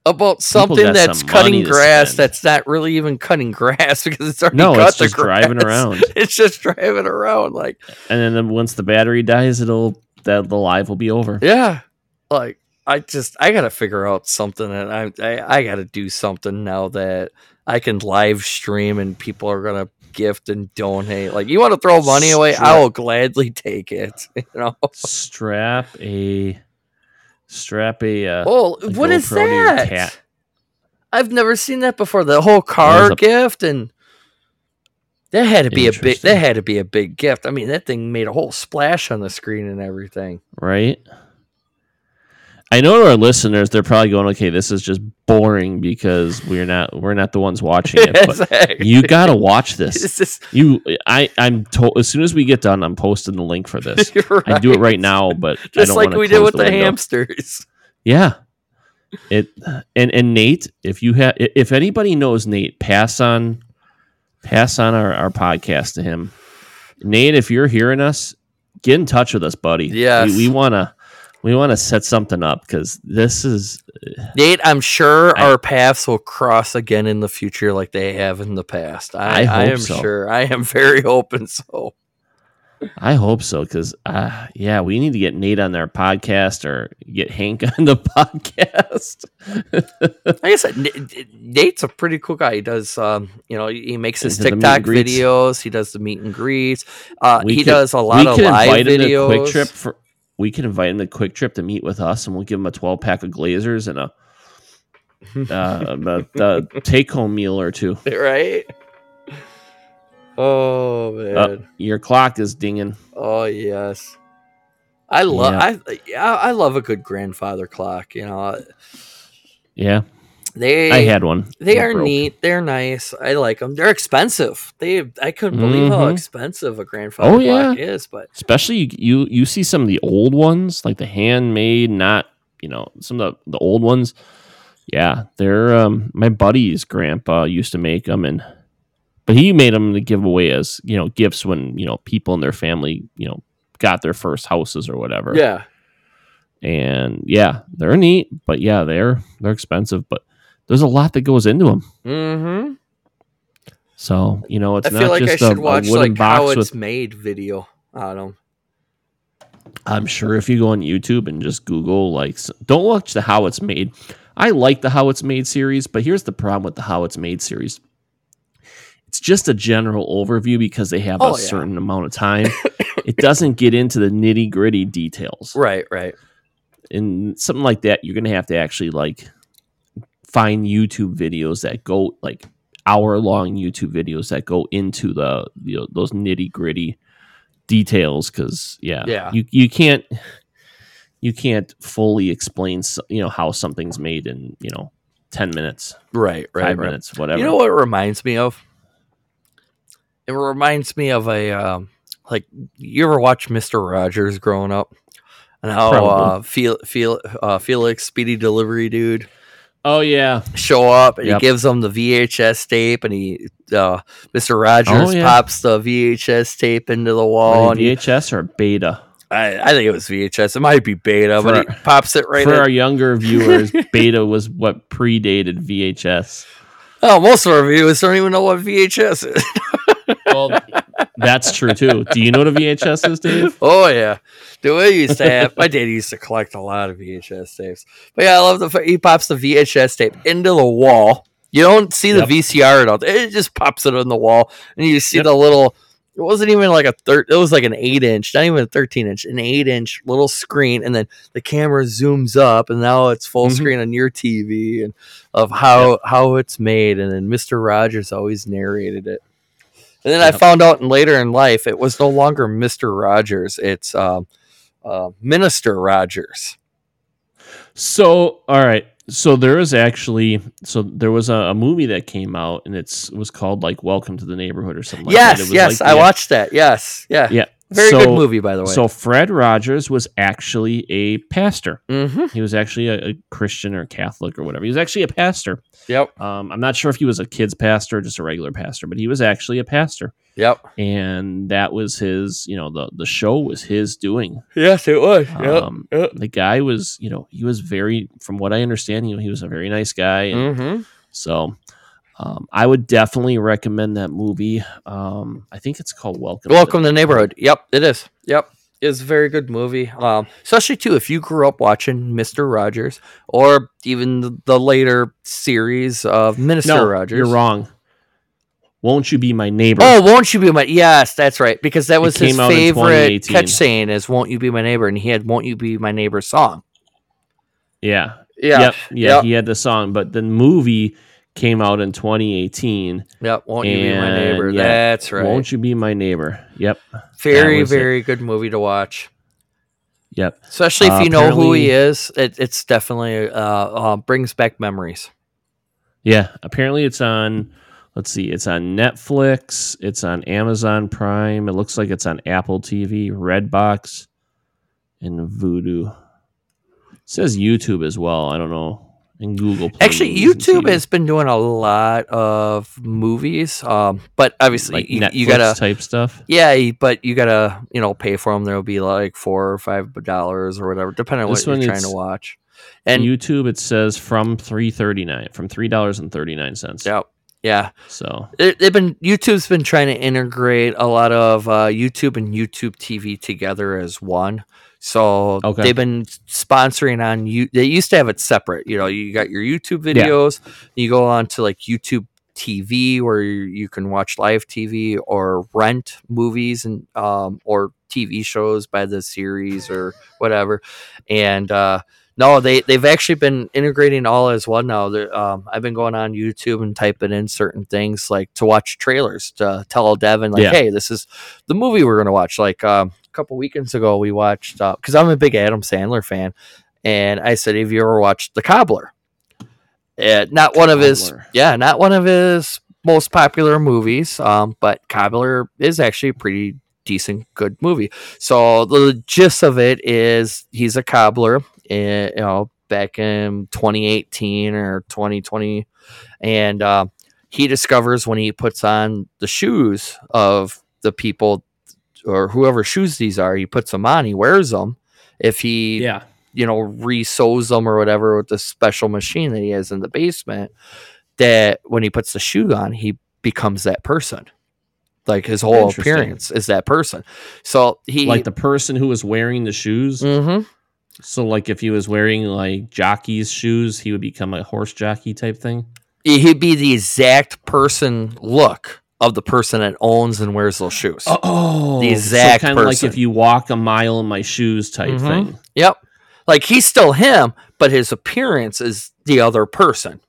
about something that's some cutting grass that's not really even cutting grass because it's already no, cut it's the just driving around, It's just driving around like and then once the battery dies, it'll that the live will be over. yeah, like I just I gotta figure out something and I I, I gotta do something now that I can live stream and people are gonna gift and donate. Like you want to throw money away, I will gladly take it. You know. Strap a, strap a. Uh, Oh, a what is GoPro your that? I've never seen that before. The whole car a- gift and that had to be a big. That had to be a big gift. I mean, that thing made a whole splash on the screen and everything. right? I know our listeners, they're probably going, "Okay, this is just boring because we're not we're not the ones watching it." But Exactly. you got to watch this. Just, You, I, I'm told as soon as we get done, I'm posting the link for this. you're I do it right right. now, but I just like we did with the, window. hamsters. Yeah, it and and Nate, if you have, if anybody knows Nate, pass on, pass on our our podcast to him. Nate, if you're hearing us, get in touch with us, buddy. Yeah, we, we wanna we wanna set something up because this is Nate, I'm sure I- our paths will cross again in the future, like they have in the past. I, I I, am so. sure. I am very open. So I hope so because uh, yeah, we need to get Nate on their podcast or get Hank on the podcast. like I said, Nate's a pretty cool guy. He does, um, you know, he makes his He does the meet TikTok videos. He does the meet and greets. Uh, he could- does a lot of live to videos. Kwik Trip for. We can invite him to Kwik Trip to meet with us, and we'll give him a twelve pack of Glazers and a uh, a, a take home meal or two. right? Oh man! Uh, your clock is dinging. oh yes, I love. I yeah, I love a good grandfather clock. You know, Yeah, They I had one. They It are broke. neat. They're nice. I like them. They're expensive. They I couldn't believe how Mhm. expensive a grandfather Oh, yeah. clock is. But especially you, you you see some of the old ones like the handmade not you know some of the, the old ones yeah they're um my buddy's grandpa used to make them and but he made them to give away as you know gifts when you know people in their family you know got their first houses or whatever yeah, and yeah they're neat but yeah they're they're expensive but there's a lot that goes into them mm-hmm. so you know it's I not feel like I just should a, a watch wooden like how it's with made video on them. I'm sure if you go on YouTube and just Google, like, don't watch the How It's Made. I like the How It's Made series, but here's the problem with the How It's Made series. It's just a general overview because they have Oh, a yeah. certain amount of time. it doesn't get into the nitty gritty details. Right, right. And something like that, you're going to have to actually like find YouTube videos that go like hour long YouTube videos that go into the you know, those nitty gritty details because yeah, Yeah. you you can't you can't fully explain you know how something's made in you know ten minutes, Right, right, five right. minutes, whatever. You know what it reminds me of? It reminds me of a um, like you ever watch Mister Rogers growing up, and how uh, Fel- Fel- uh, Felix, Speedy Delivery dude, Oh yeah, show up and Yep. he gives them the VHS tape, and he uh, Mister Rogers Oh, yeah. pops the VHS tape into the wall, Are and they he, VHS or beta. I, I think it was VHS. It might be beta, but For- he pops it right For in. our younger viewers, beta was what predated VHS. Oh, most of our viewers don't even know what VHS is. Well, that's true too. Do you know what a VHS is, Dave? Oh yeah, do we used to have my dad used to collect a lot of VHS tapes. But yeah, I love the fact he pops the VHS tape into the wall. You don't see the Yep. VCR at all. It just pops it on the wall, and you see Yep. the little. It wasn't even like a third. It was like an eight inch, not even a thirteen inch, an eight inch little screen, and then the camera zooms up, and now it's full Mhm. screen on your TV, and of how how it's made. And then Mister Rogers always narrated it. And then I found out in later in life it was no longer Mister Rogers; it's um, uh, Minister Rogers. So, all right. So there is actually so there was a, a movie that came out and it's it was called like Welcome to the Neighborhood or something like yes, was yes, like I the- watched that. Yes, yeah, Yeah. Very so, good movie by the way. So Fred Rogers was actually a pastor. hmm He was actually a, a Christian or Catholic or whatever. He was actually a pastor. yep, Um, I'm not sure if he was a kid's pastor or just a regular pastor, but he was actually a pastor. yep, And that was his, you know, the the show was his doing. yes, it was. Yep. Um, yep. the guy was, you know, he was very, from what I understand, you know, he was a very nice guy. And hmm so um, I would definitely recommend that movie. Um, I think it's called Welcome. Welcome to the neighborhood. Yep, it is. Yep. It's a very good movie, um, especially too if you grew up watching Mister Rogers or even the, the later series of Minister No, Rogers. you're wrong. Won't you be my neighbor? Oh, won't you be my? Yes, that's right. Because that was his came out in favorite catch saying is "Won't you be my neighbor?" and he had "Won't you be my neighbor" song. yeah. Yeah, Yep. Yeah. yep, He had the song, but the movie came out in 2018. yep. Won't you be my neighbor? yeah, That's right. Won't you be my neighbor? Yep. very, was it. very good movie to watch. Yep. Especially if Uh, you know who he is. It, it's definitely uh, uh, brings back memories. Yeah. Apparently it's on. Let's see. It's on Netflix. It's on Amazon Prime. It looks like it's on Apple TV, Redbox, and Vudu. It says YouTube as well. I don't know. And Google. Play Actually, YouTube has been doing a lot of movies, um, but obviously like you, you gotta type stuff. Yeah, but you gotta you know pay for them. There'll be like four or five dollars or whatever, depending on This what you're trying to watch. And YouTube, it says from three thirty nine, from three dollars and thirty nine cents. yeah, yeah, So They- they've been YouTube's been trying to integrate a lot of uh, YouTube and YouTube TV together as one. So Okay. they've been sponsoring on you. They used to have it separate. You know, you got your YouTube Yeah. videos. You go on to like YouTube TV where you you can watch live TV or rent movies and um, or TV shows by the series or whatever. And uh, no, they they've actually been integrating all as one now. Um, I've been going on YouTube and typing in certain things like to watch trailers to tell Devin like, Yeah. hey, this is the movie we're gonna watch. Like um, a couple weekends ago, we watched because I'm a big Adam Sandler fan, and I said, have you ever watched The Cobbler? Uh, not one of his, yeah, not one of his most popular movies. Um, but Cobbler is actually a pretty decent, good movie. So the gist of it is he's a cobbler, eh, you know, back in 2018 or 2020, and uh, he discovers when he puts on the shoes of the people or whoever shoes these are, he puts them on, he wears them. If he Yeah. you know, resews them or whatever with the special machine that he has in the basement, that when he puts the shoe on, he becomes that person. Like his whole appearance is that person. So he Like the person who was wearing the shoes. Mhm. So, like, if he was wearing like jockey's shoes, he would become a horse jockey type thing. he'd be the exact person look of the person that owns and wears those shoes. Oh, The exact kind of like if you walk a mile in my shoes type Mhm. thing. Yep. Like he's still him, but his appearance is the other person.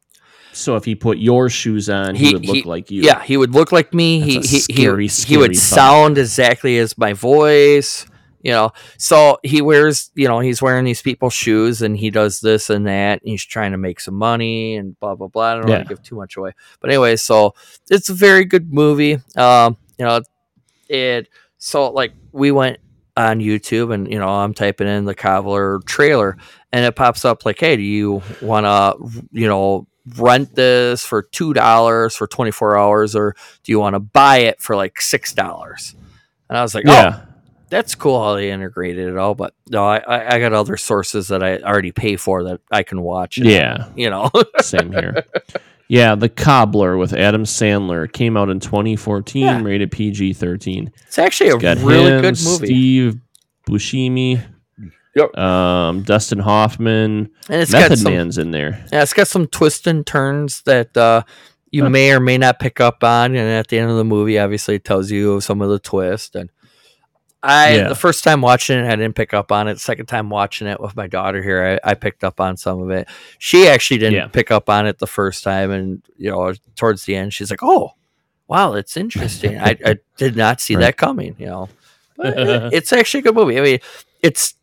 So if he put your shoes on, he, He- would look he- like you. Yeah, he would look like me. He That's a he, scary, he, he would thought. sound exactly as my voice. You know, so he wears, you know, he's wearing these people's shoes and he does this and that. And he's trying to make some money and blah blah blah. I don't Yeah. want to give too much away, but anyway, so it's a very good movie. Um, you know, it so like we went on YouTube and you know I'm typing in the cobbler trailer and it pops up like, hey, do you want to, you know, rent this for two dollars for 24 hours, or do you want to buy it for like six dollars? And I was like, oh, yeah. That's cool how they integrated it all, but no, I, I got other sources that I already pay for that I can watch. and, Yeah. you know, Same here. Yeah, The Cobbler with Adam Sandler came out in 2014, Yeah. rated PG 13. it's actually a Got really him, good movie, Steve Buscemi, Yep. um, Dustin Hoffman, and it's got Method some Man's in there. Yeah, it's got some twists and turns that uh, you Huh. may or may not pick up on, and at the end of the movie, obviously, it tells you some of the twist. And I, Yeah. the first time watching it, I didn't pick up on it. Second time watching it with my daughter here, I, I picked up on some of it. She actually didn't Yeah. pick up on it the first time, and you know, towards the end, she's like, "Oh, wow, it's interesting. I, I did not see Right. that coming." You know, But it- it's actually a good movie. I mean, it's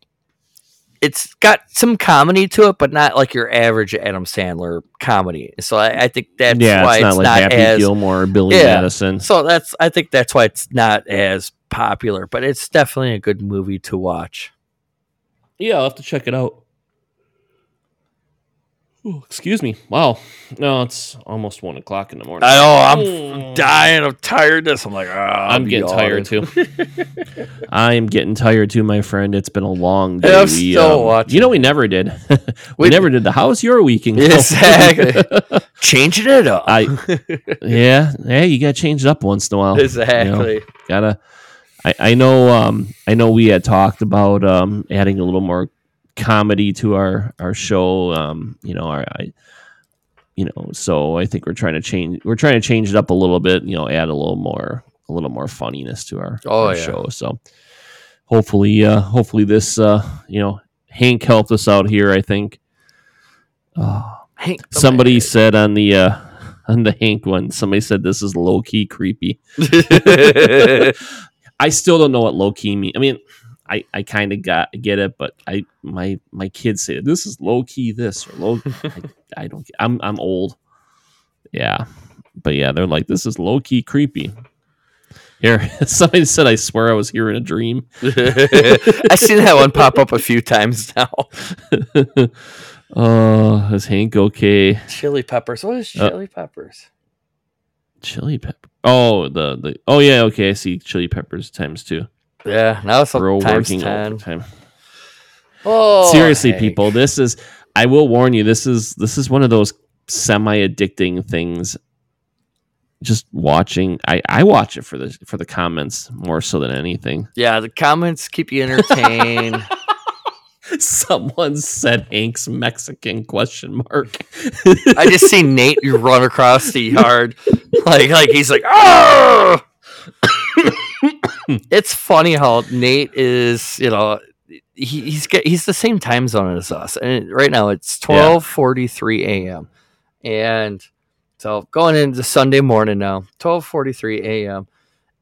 it's got some comedy to it, but not like your average Adam Sandler comedy. So I, I think that's yeah, why it's not like Happy as Gilmore or Billy Yeah. Madison. so that's I think that's why it's not as popular, but it's definitely a good movie to watch. Yeah, I'll have to check it out. Ooh, excuse me. Wow. No, it's almost one o'clock in the morning. I know I'm Mm. dying of tiredness. I'm like, ah, I'm getting tired too. I am getting tired too, my friend. It's been a long day. I'm still watching. You know, we never did. we, We- never did the house your weekend. Exactly. Changing it up. I yeah, yeah. You gotta change it up once in a while. exactly. Gotta. I, I know. Um, I know we had talked about um adding a little more comedy to our our show. Um, you know, our I, you know, so I think we're trying to change. We're trying to change it up a little bit. You know, add a little more a little more funniness to our, Oh, our yeah. show. So hopefully, uh, hopefully this, uh, you know, Hank helped us out here. I think. Oh, Hank somebody man. said on the uh on the Hank one, somebody said this is low key creepy. I still don't know what low key mean. I mean, I, I kind of got get it, but I my my kids say this is low key this or low. I, I don't. I'm I'm old. Yeah, but yeah, they're like this is low key creepy. Here, somebody said I swear I was here in a dream. I see that one pop up a few times now. oh, is Hank okay? Chili peppers. What is Uh, chili peppers? Chili pepper. Oh, the the. Oh yeah, okay. I see chili peppers times two. Yeah, now it's Bro times working overtime. Oh, Seriously, Hank. people, this is. I will warn you. This is this is one of those semi addicting things. Just watching, I I watch it for the for the comments more so than anything. Yeah, the comments keep you entertained. Someone said Hank's Mexican question mark. I just see Nate you run across the yard, like like he's like, oh. it's funny how Nate is, you know, he, he's he's the same time zone as us, and right now it's twelve forty three a.m. and so going into Sunday morning now, twelve forty three a.m.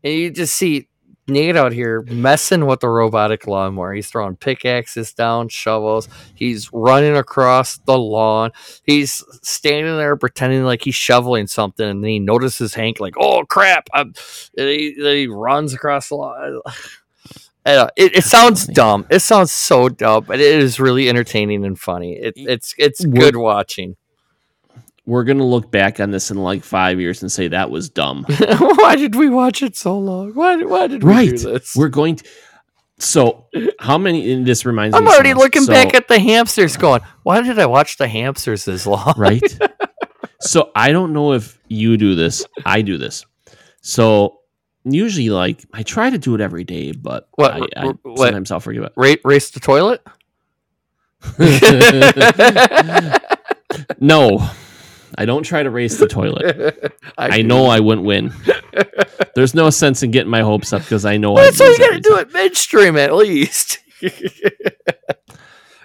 and you just see Nate out here messing with the robotic lawnmower. He's throwing pickaxes down, shovels. He's running across the lawn. He's standing there pretending like he's shoveling something, and then he notices Hank like, "Oh crap!" And he, he runs across the lawn. Uh, it, it sounds dumb. It sounds so dumb, but it is really entertaining and funny. It, it's it's good watching. We're gonna look back on this in like five years and say that was dumb. why did we watch it so long? Why, why did we right. do this? We're going to. So how many? And this reminds me. I'm me. of already else. looking So- back at the hamsters, going, "Why did I watch the hamsters this long?" right? so I don't know if you do this. I do this. So usually, like I try to do it every day, but What- I, I, what- sometimes I'll forget Ra- race the toilet. no, I don't try to race the toilet. I, do. know I wouldn't win. There's no sense in getting my hopes up because I know I. That's why you got to do it midstream at least.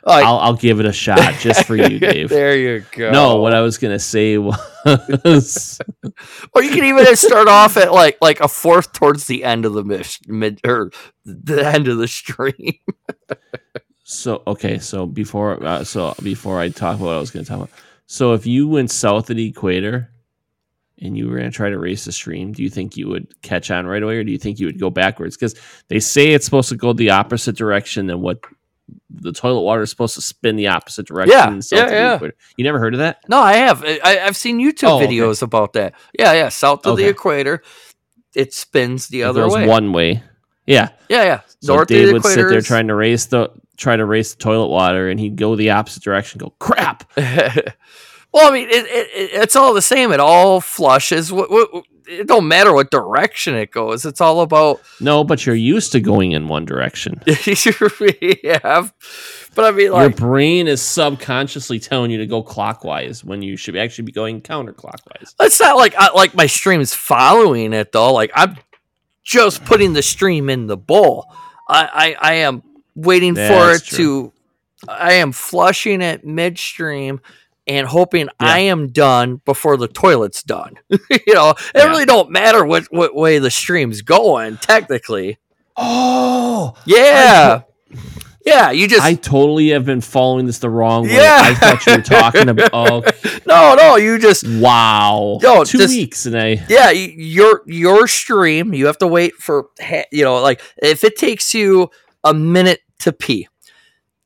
Like, I'll, I'll give it a shot just for you, Dave. there you go. No, what I was gonna say was or you can even start off at like like a fourth towards the end of the mid, mid or the end of the stream. So okay, so before uh, so before I talk about what I was going to talk about, so if you went south of the equator and you were going to try to race the stream, do you think you would catch on right away, or do you think you would go backwards? Because they say it's supposed to go the opposite direction than what the toilet water is supposed to spin the opposite direction. Yeah, south yeah, of the yeah. equator. You never heard of that? No, I have. I, I've seen YouTube Oh, okay. videos about that. Yeah, yeah. South of the equator, it spins the It other way. one way. Yeah. yeah, yeah. So North Dave the would sit there trying to race the try to race the toilet water, and he'd go the opposite direction. Go crap. well, I mean, it, it, it- it's all the same. It all flushes. What, what, it don't matter what direction it goes. It's all about No, but you're used to going in one direction. yeah. But I mean, like, Your brain is subconsciously telling you to go clockwise when you should actually be going counterclockwise. it's not like I, like my stream's following it though. Like I'm just putting the stream in the bowl. I I, I am waiting for it true. to. I am flushing it midstream. And hoping Yeah. I am done before the toilet's done. you know, it Yeah. really don't matter what, what way the stream's going, technically. Oh, Yeah. yeah, you just I totally have been following this the wrong way. Yeah. I thought you were talking about. Oh, No, no, you just wow. Yo, Two just- weeks and I. yeah, your your stream, you have to wait for you know, like if it takes you a minute to pee.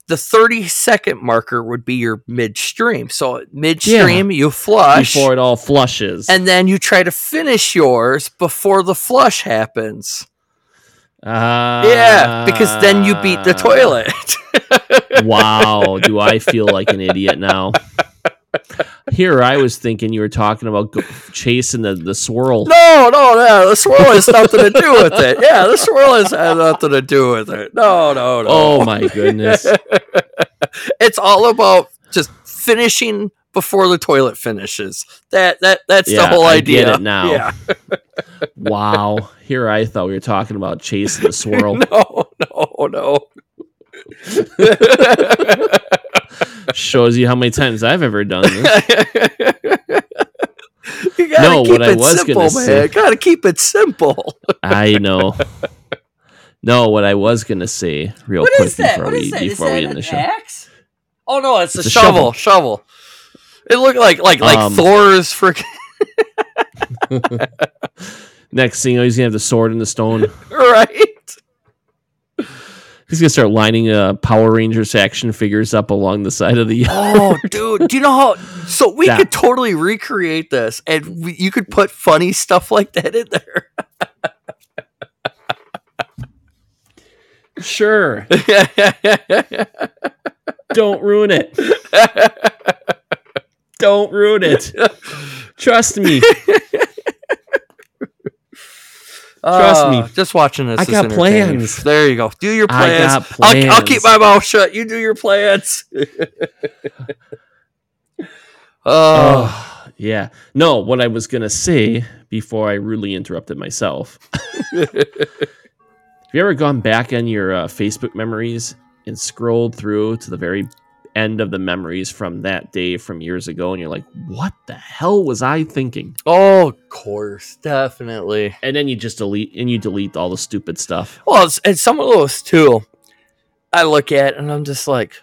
The 30 second marker would be your midstream. So midstream you flush Before it all flushes. and then you try to finish yours before the flush happens. Ah. yeah, because then you beat the toilet. wow, do I feel like an idiot now? Here, I was thinking you were talking about go- chasing the, the swirl. No, no, no. The swirl has nothing to do with it. Yeah, the swirl has nothing to do with it. No, no, no. Oh my goodness! It's all about just finishing before the toilet finishes. That that that's the Yeah, whole I idea. get it now. Yeah. Wow. Here, I thought we were talking about chasing the swirl. No, no, no. Shows you how many times I've ever done this. you gotta No, keep what I it was simple, gonna man. say- Gotta keep it simple. I know. No, what I was gonna say, real What quick is that? before What we is that? Is before we end the show. axe? Oh no, it's, It's a, a shovel. Shovel. It looked like like like Um, Thor's freaking Next thing you know, he's gonna have the sword and the stone. right. He's gonna start lining uh, Power Rangers action figures up along the side of the. Yard. Oh, dude, do you know how? So we That- could totally recreate this, and we, you could put funny stuff like that in there. sure, don't ruin it. Don't ruin it. Trust me. Trust me. Uh, Just watching this. I got plans. There you go. Do your plans. I plans. got I'll, I'll keep my mouth shut. You do your plans. oh, Oh, yeah. No, what I was gonna say before I rudely interrupted myself. Have you ever gone back on your uh, Facebook memories and scrolled through to the very end of the memories from that day from years ago, and you're like, "What the hell was I thinking?" Oh, of course, definitely. And then you just delete and you delete all the stupid stuff. Well, it's, and some of those too, I look at and I'm just like,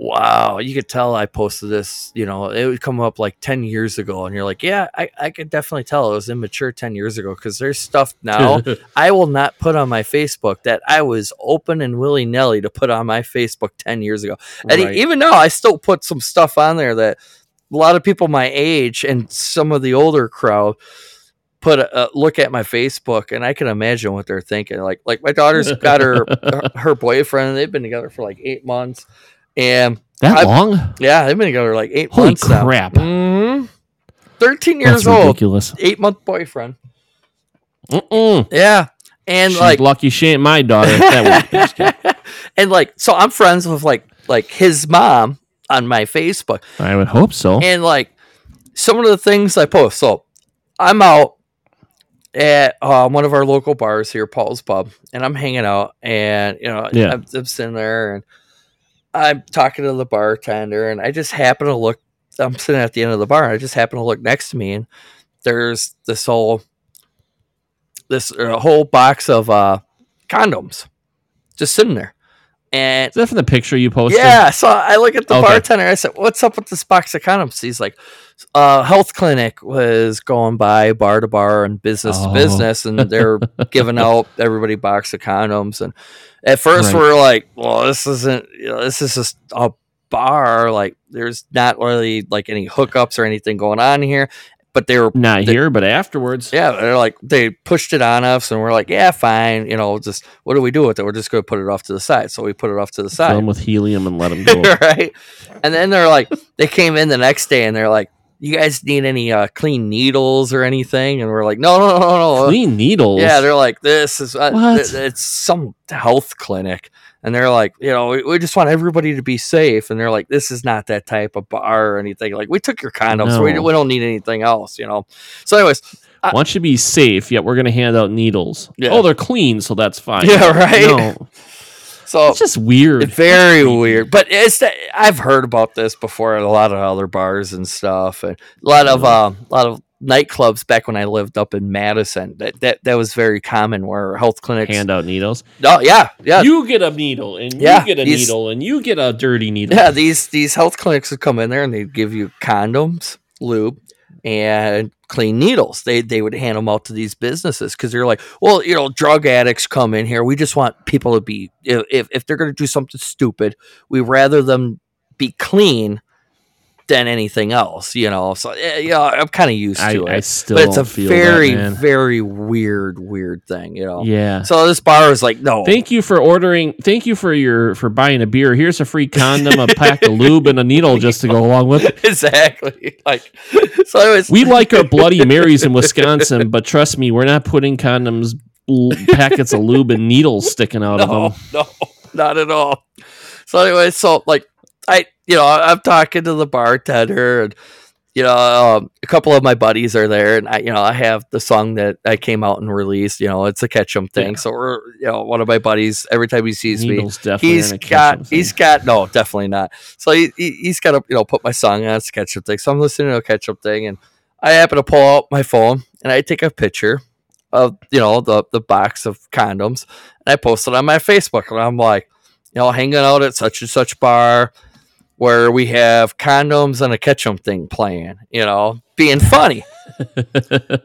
wow, you could tell I posted this, you know, it would come up like 10 years ago. And you're like, yeah, I, I could definitely tell it was immature 10 years ago because there's stuff now I will not put on my Facebook that I was open and willy nilly to put on my Facebook 10 years ago. And Right. even now, I still put some stuff on there that a lot of people my age and some of the older crowd put a, a look at my Facebook and I can imagine what they're thinking. Like, like my daughter's got her her- her boyfriend. They've been together for like eight months, and that I- long? yeah, they've been together like eight Holy months crap. now. Mhm. Thirteen years That's old, ridiculous. eight month boyfriend. Mm-mm. Yeah, and She's like lucky she ain't my daughter. That was- and like so I'm friends with like like his mom on my Facebook I would hope so. and like some of the things I post. So I'm out at uh, one of our local bars here, Paul's Pub, and I'm hanging out and you know Yeah. I'm, I'm sitting there and I'm talking to the bartender and I just happen to look I'm sitting at the end of the bar and I just happen to look next to me and there's this whole this uh, whole box of uh condoms just sitting there. And Is that from the picture you posted? yeah, so I look at the Okay. bartender. I said, "What's up with this box of condoms?" He's like, "Uh, health clinic was going by bar to bar and business to Oh. business, and they're giving out everybody box of condoms." And at first, Right. we're like, "Well, this isn't. You know, this is just a bar. Like, there's not really like any hookups or anything going on here." But they were Not The- here, but afterwards. yeah, they're like they pushed it on us, and we're like, yeah, fine. You know, just what do we do with it? We're just going to put it off to the side. So we put it off to the side. Fill side, 'em with helium and let them go. right? And then they're like, they came in the next day, and they're like, you guys need any uh, clean needles or anything? And we're like, no, no, no, no. No. Clean needles. Yeah, they're like, this is uh, th- it's some health clinic, and they're like, you know, we, we just want everybody to be safe, and they're like, this is not that type of bar or anything. Like, we took your condoms, we, No. we don't need anything else, you know. So, anyways, want you to be safe, yet we're going to hand out needles. Yeah. Oh, they're clean, so that's fine. Yeah, right? No, so it's just weird. Very weird, but it's I've heard about this before at a lot of other bars and stuff, and a lot of uh, a lot of nightclubs back when I lived up in Madison. That that, that was very common where health clinics. hand out needles. oh yeah, yeah, You get a needle, and Yeah, you get a these- needle, and you get a dirty needle. yeah. These these health clinics would come in there and they'd give you condoms, lube, and clean needles. They they would hand them out to these businesses because they're like, well, you know, drug addicts come in here. We just want people to be if if, they're going to do something stupid, we rather them be clean than anything else. You know, so yeah, I'm kind of used I, to I it. still But it's a very that, very weird weird thing. You know. yeah. So this bar is like, no, Thank you for ordering. Thank you for your for buying a beer. Here's a free condom, a pack of lube, and a needle just to go along with it. exactly. Like, so anyways, We like our Bloody Marys in Wisconsin, but trust me, we're not putting condoms, packets of lube, and needles sticking out of them. no, not at all. So anyway, so like I, you know, I'm talking to the bartender, and you know, um, a couple of my buddies are there, and I, you know, I have the song that I came out and released. You know, it's a Ketchum thing. Yeah. So we're, you know, one of my buddies every time he sees me, he's got he's got no definitely not so he, he, he's got to you know put my song on it's a ketchup thing so i'm listening to a ketchup thing and i happen to pull out my phone and i take a picture of you know the the box of condoms and i post it on my facebook and i'm like you know hanging out at such and such bar where we have condoms and a ketchup thing playing you know being funny and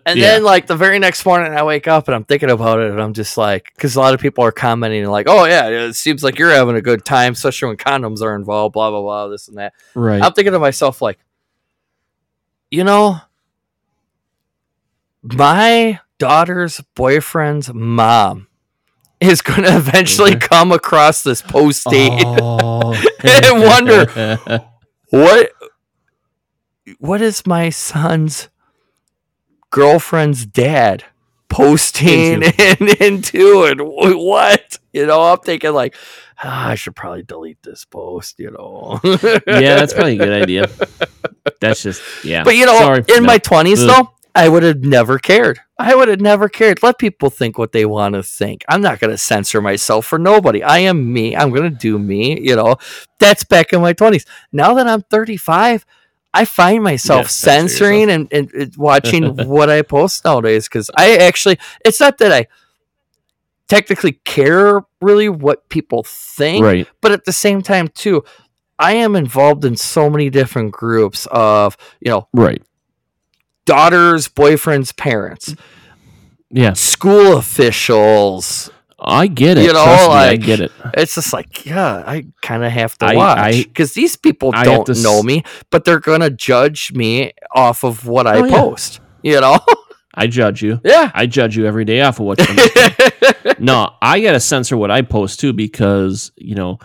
Yeah. then, like the very next morning, I wake up and I'm thinking about it, and I'm just like, because a lot of people are commenting like, "Oh yeah, it seems like you're having a good time, especially when condoms are involved." Blah blah blah, this and that. right. I'm thinking to myself like, you know, my daughter's boyfriend's mom is going to eventually come across this post date. Oh. And wonder- What? What is my son's girlfriend's dad posting Into. in, into and wh- what? You know, I'm thinking like, ah, I should probably delete this post. You know. yeah, that's probably a good idea. That's just yeah. But you know, Sorry. in No. my twenties Ugh. though, I would have never cared. I would have never cared. Let people think what they want to think. I'm not going to censor myself for nobody. I am me. I'm going to do me. You know, that's back in my 20s. Now that I'm 35, I find myself Yeah, censoring and, and, and watching what I post nowadays because I actually, it's not that I technically care really what people think, Right. but at the same time, too, I am involved in so many different groups of, you know, Right. Daughters, boyfriends, parents, Yeah. school officials. I get it. You know, Trust me, I get it. It's just like, yeah, I kind of have to I- watch because these people I don't to know me, but they're gonna judge me off of what I Oh, yeah. post. You know? I judge you. yeah. I judge you every day off of what you're no, I gotta censor what I post too because you know,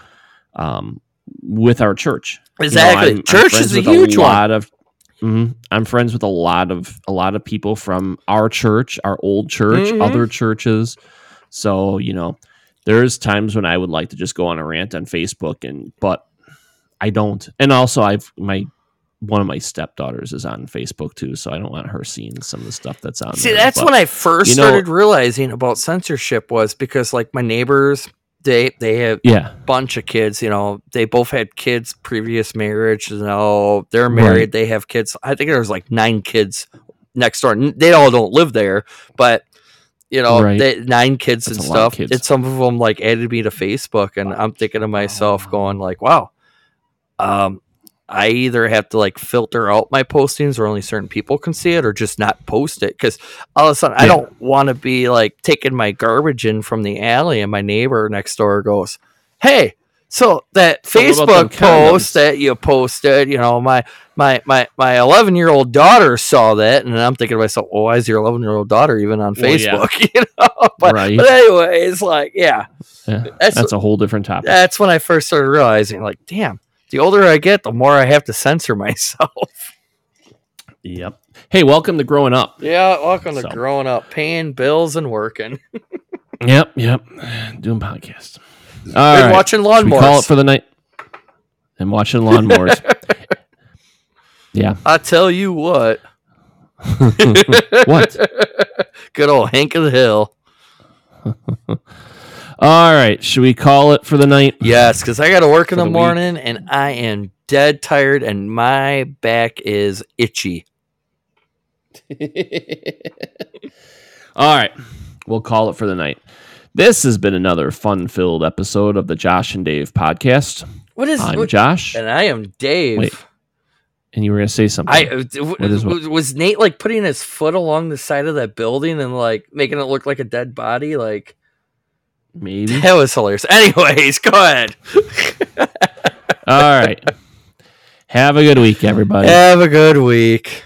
um, with our church, You know, exactly. I'm- I'm Church is a huge one. lot of. Mhm, I'm friends with a lot of a lot of people from our church, our old church, Mhm. other churches. So you know, there's times when I would like to just go on a rant on Facebook, and but I don't. And also, I've my one of my stepdaughters is on Facebook too, so I don't want her seeing some of the stuff that's on. There. See, there, that's but- when I first you know- started realizing about censorship was because like my neighbors, they they have yeah, bunch of kids. You know, they both had kids previous marriage. You know, they're married. Right. They have kids. I think there's like nine kids next door. They all don't live there, but you know, Right. they, nine kids That's and a lot of stuff. kids. And some of them like added me to Facebook, and I'm thinking to myself, going like, wow, um. I either have to like filter out my postings where only certain people can see it or just not post it because all of a sudden I don't want to be like taking my garbage in from the alley and my neighbor next door goes, Hey, so that So what about them Facebook post that you posted, you know, my my my my eleven year old daughter saw that and I'm thinking to myself, well, why is your eleven year old daughter even on Well, yeah. Facebook? you know? But, Right. but anyway, it's like, yeah. yeah. That's That's a whole different topic. that's when I first started realizing, like, damn, the older I get, the more I have to censor myself. Yep. Hey, welcome to growing up. Yeah, welcome to So. growing up, paying bills and working. Yep, yep. Doing podcasts. All and right. watching we call it lawnmowers. for the night. And watching lawnmowers. yeah. I tell you what. What? Good old Hank of the Hill. All right. Should we call it for the night? Yes, because I got to work in the, the week. morning and I am dead tired and my back is itchy. All right. We'll call it for the night. This has been another fun filled episode of the Josh and Dave podcast. What is I'm what- Josh. And I am Dave. Wait, And you were going to say something. I w- What is what? was, was Nate like putting his foot along the side of that building and like making it look like a dead body? Like Maybe. that was hilarious. Anyways, go ahead. All right. Have a good week, everybody. Have a good week.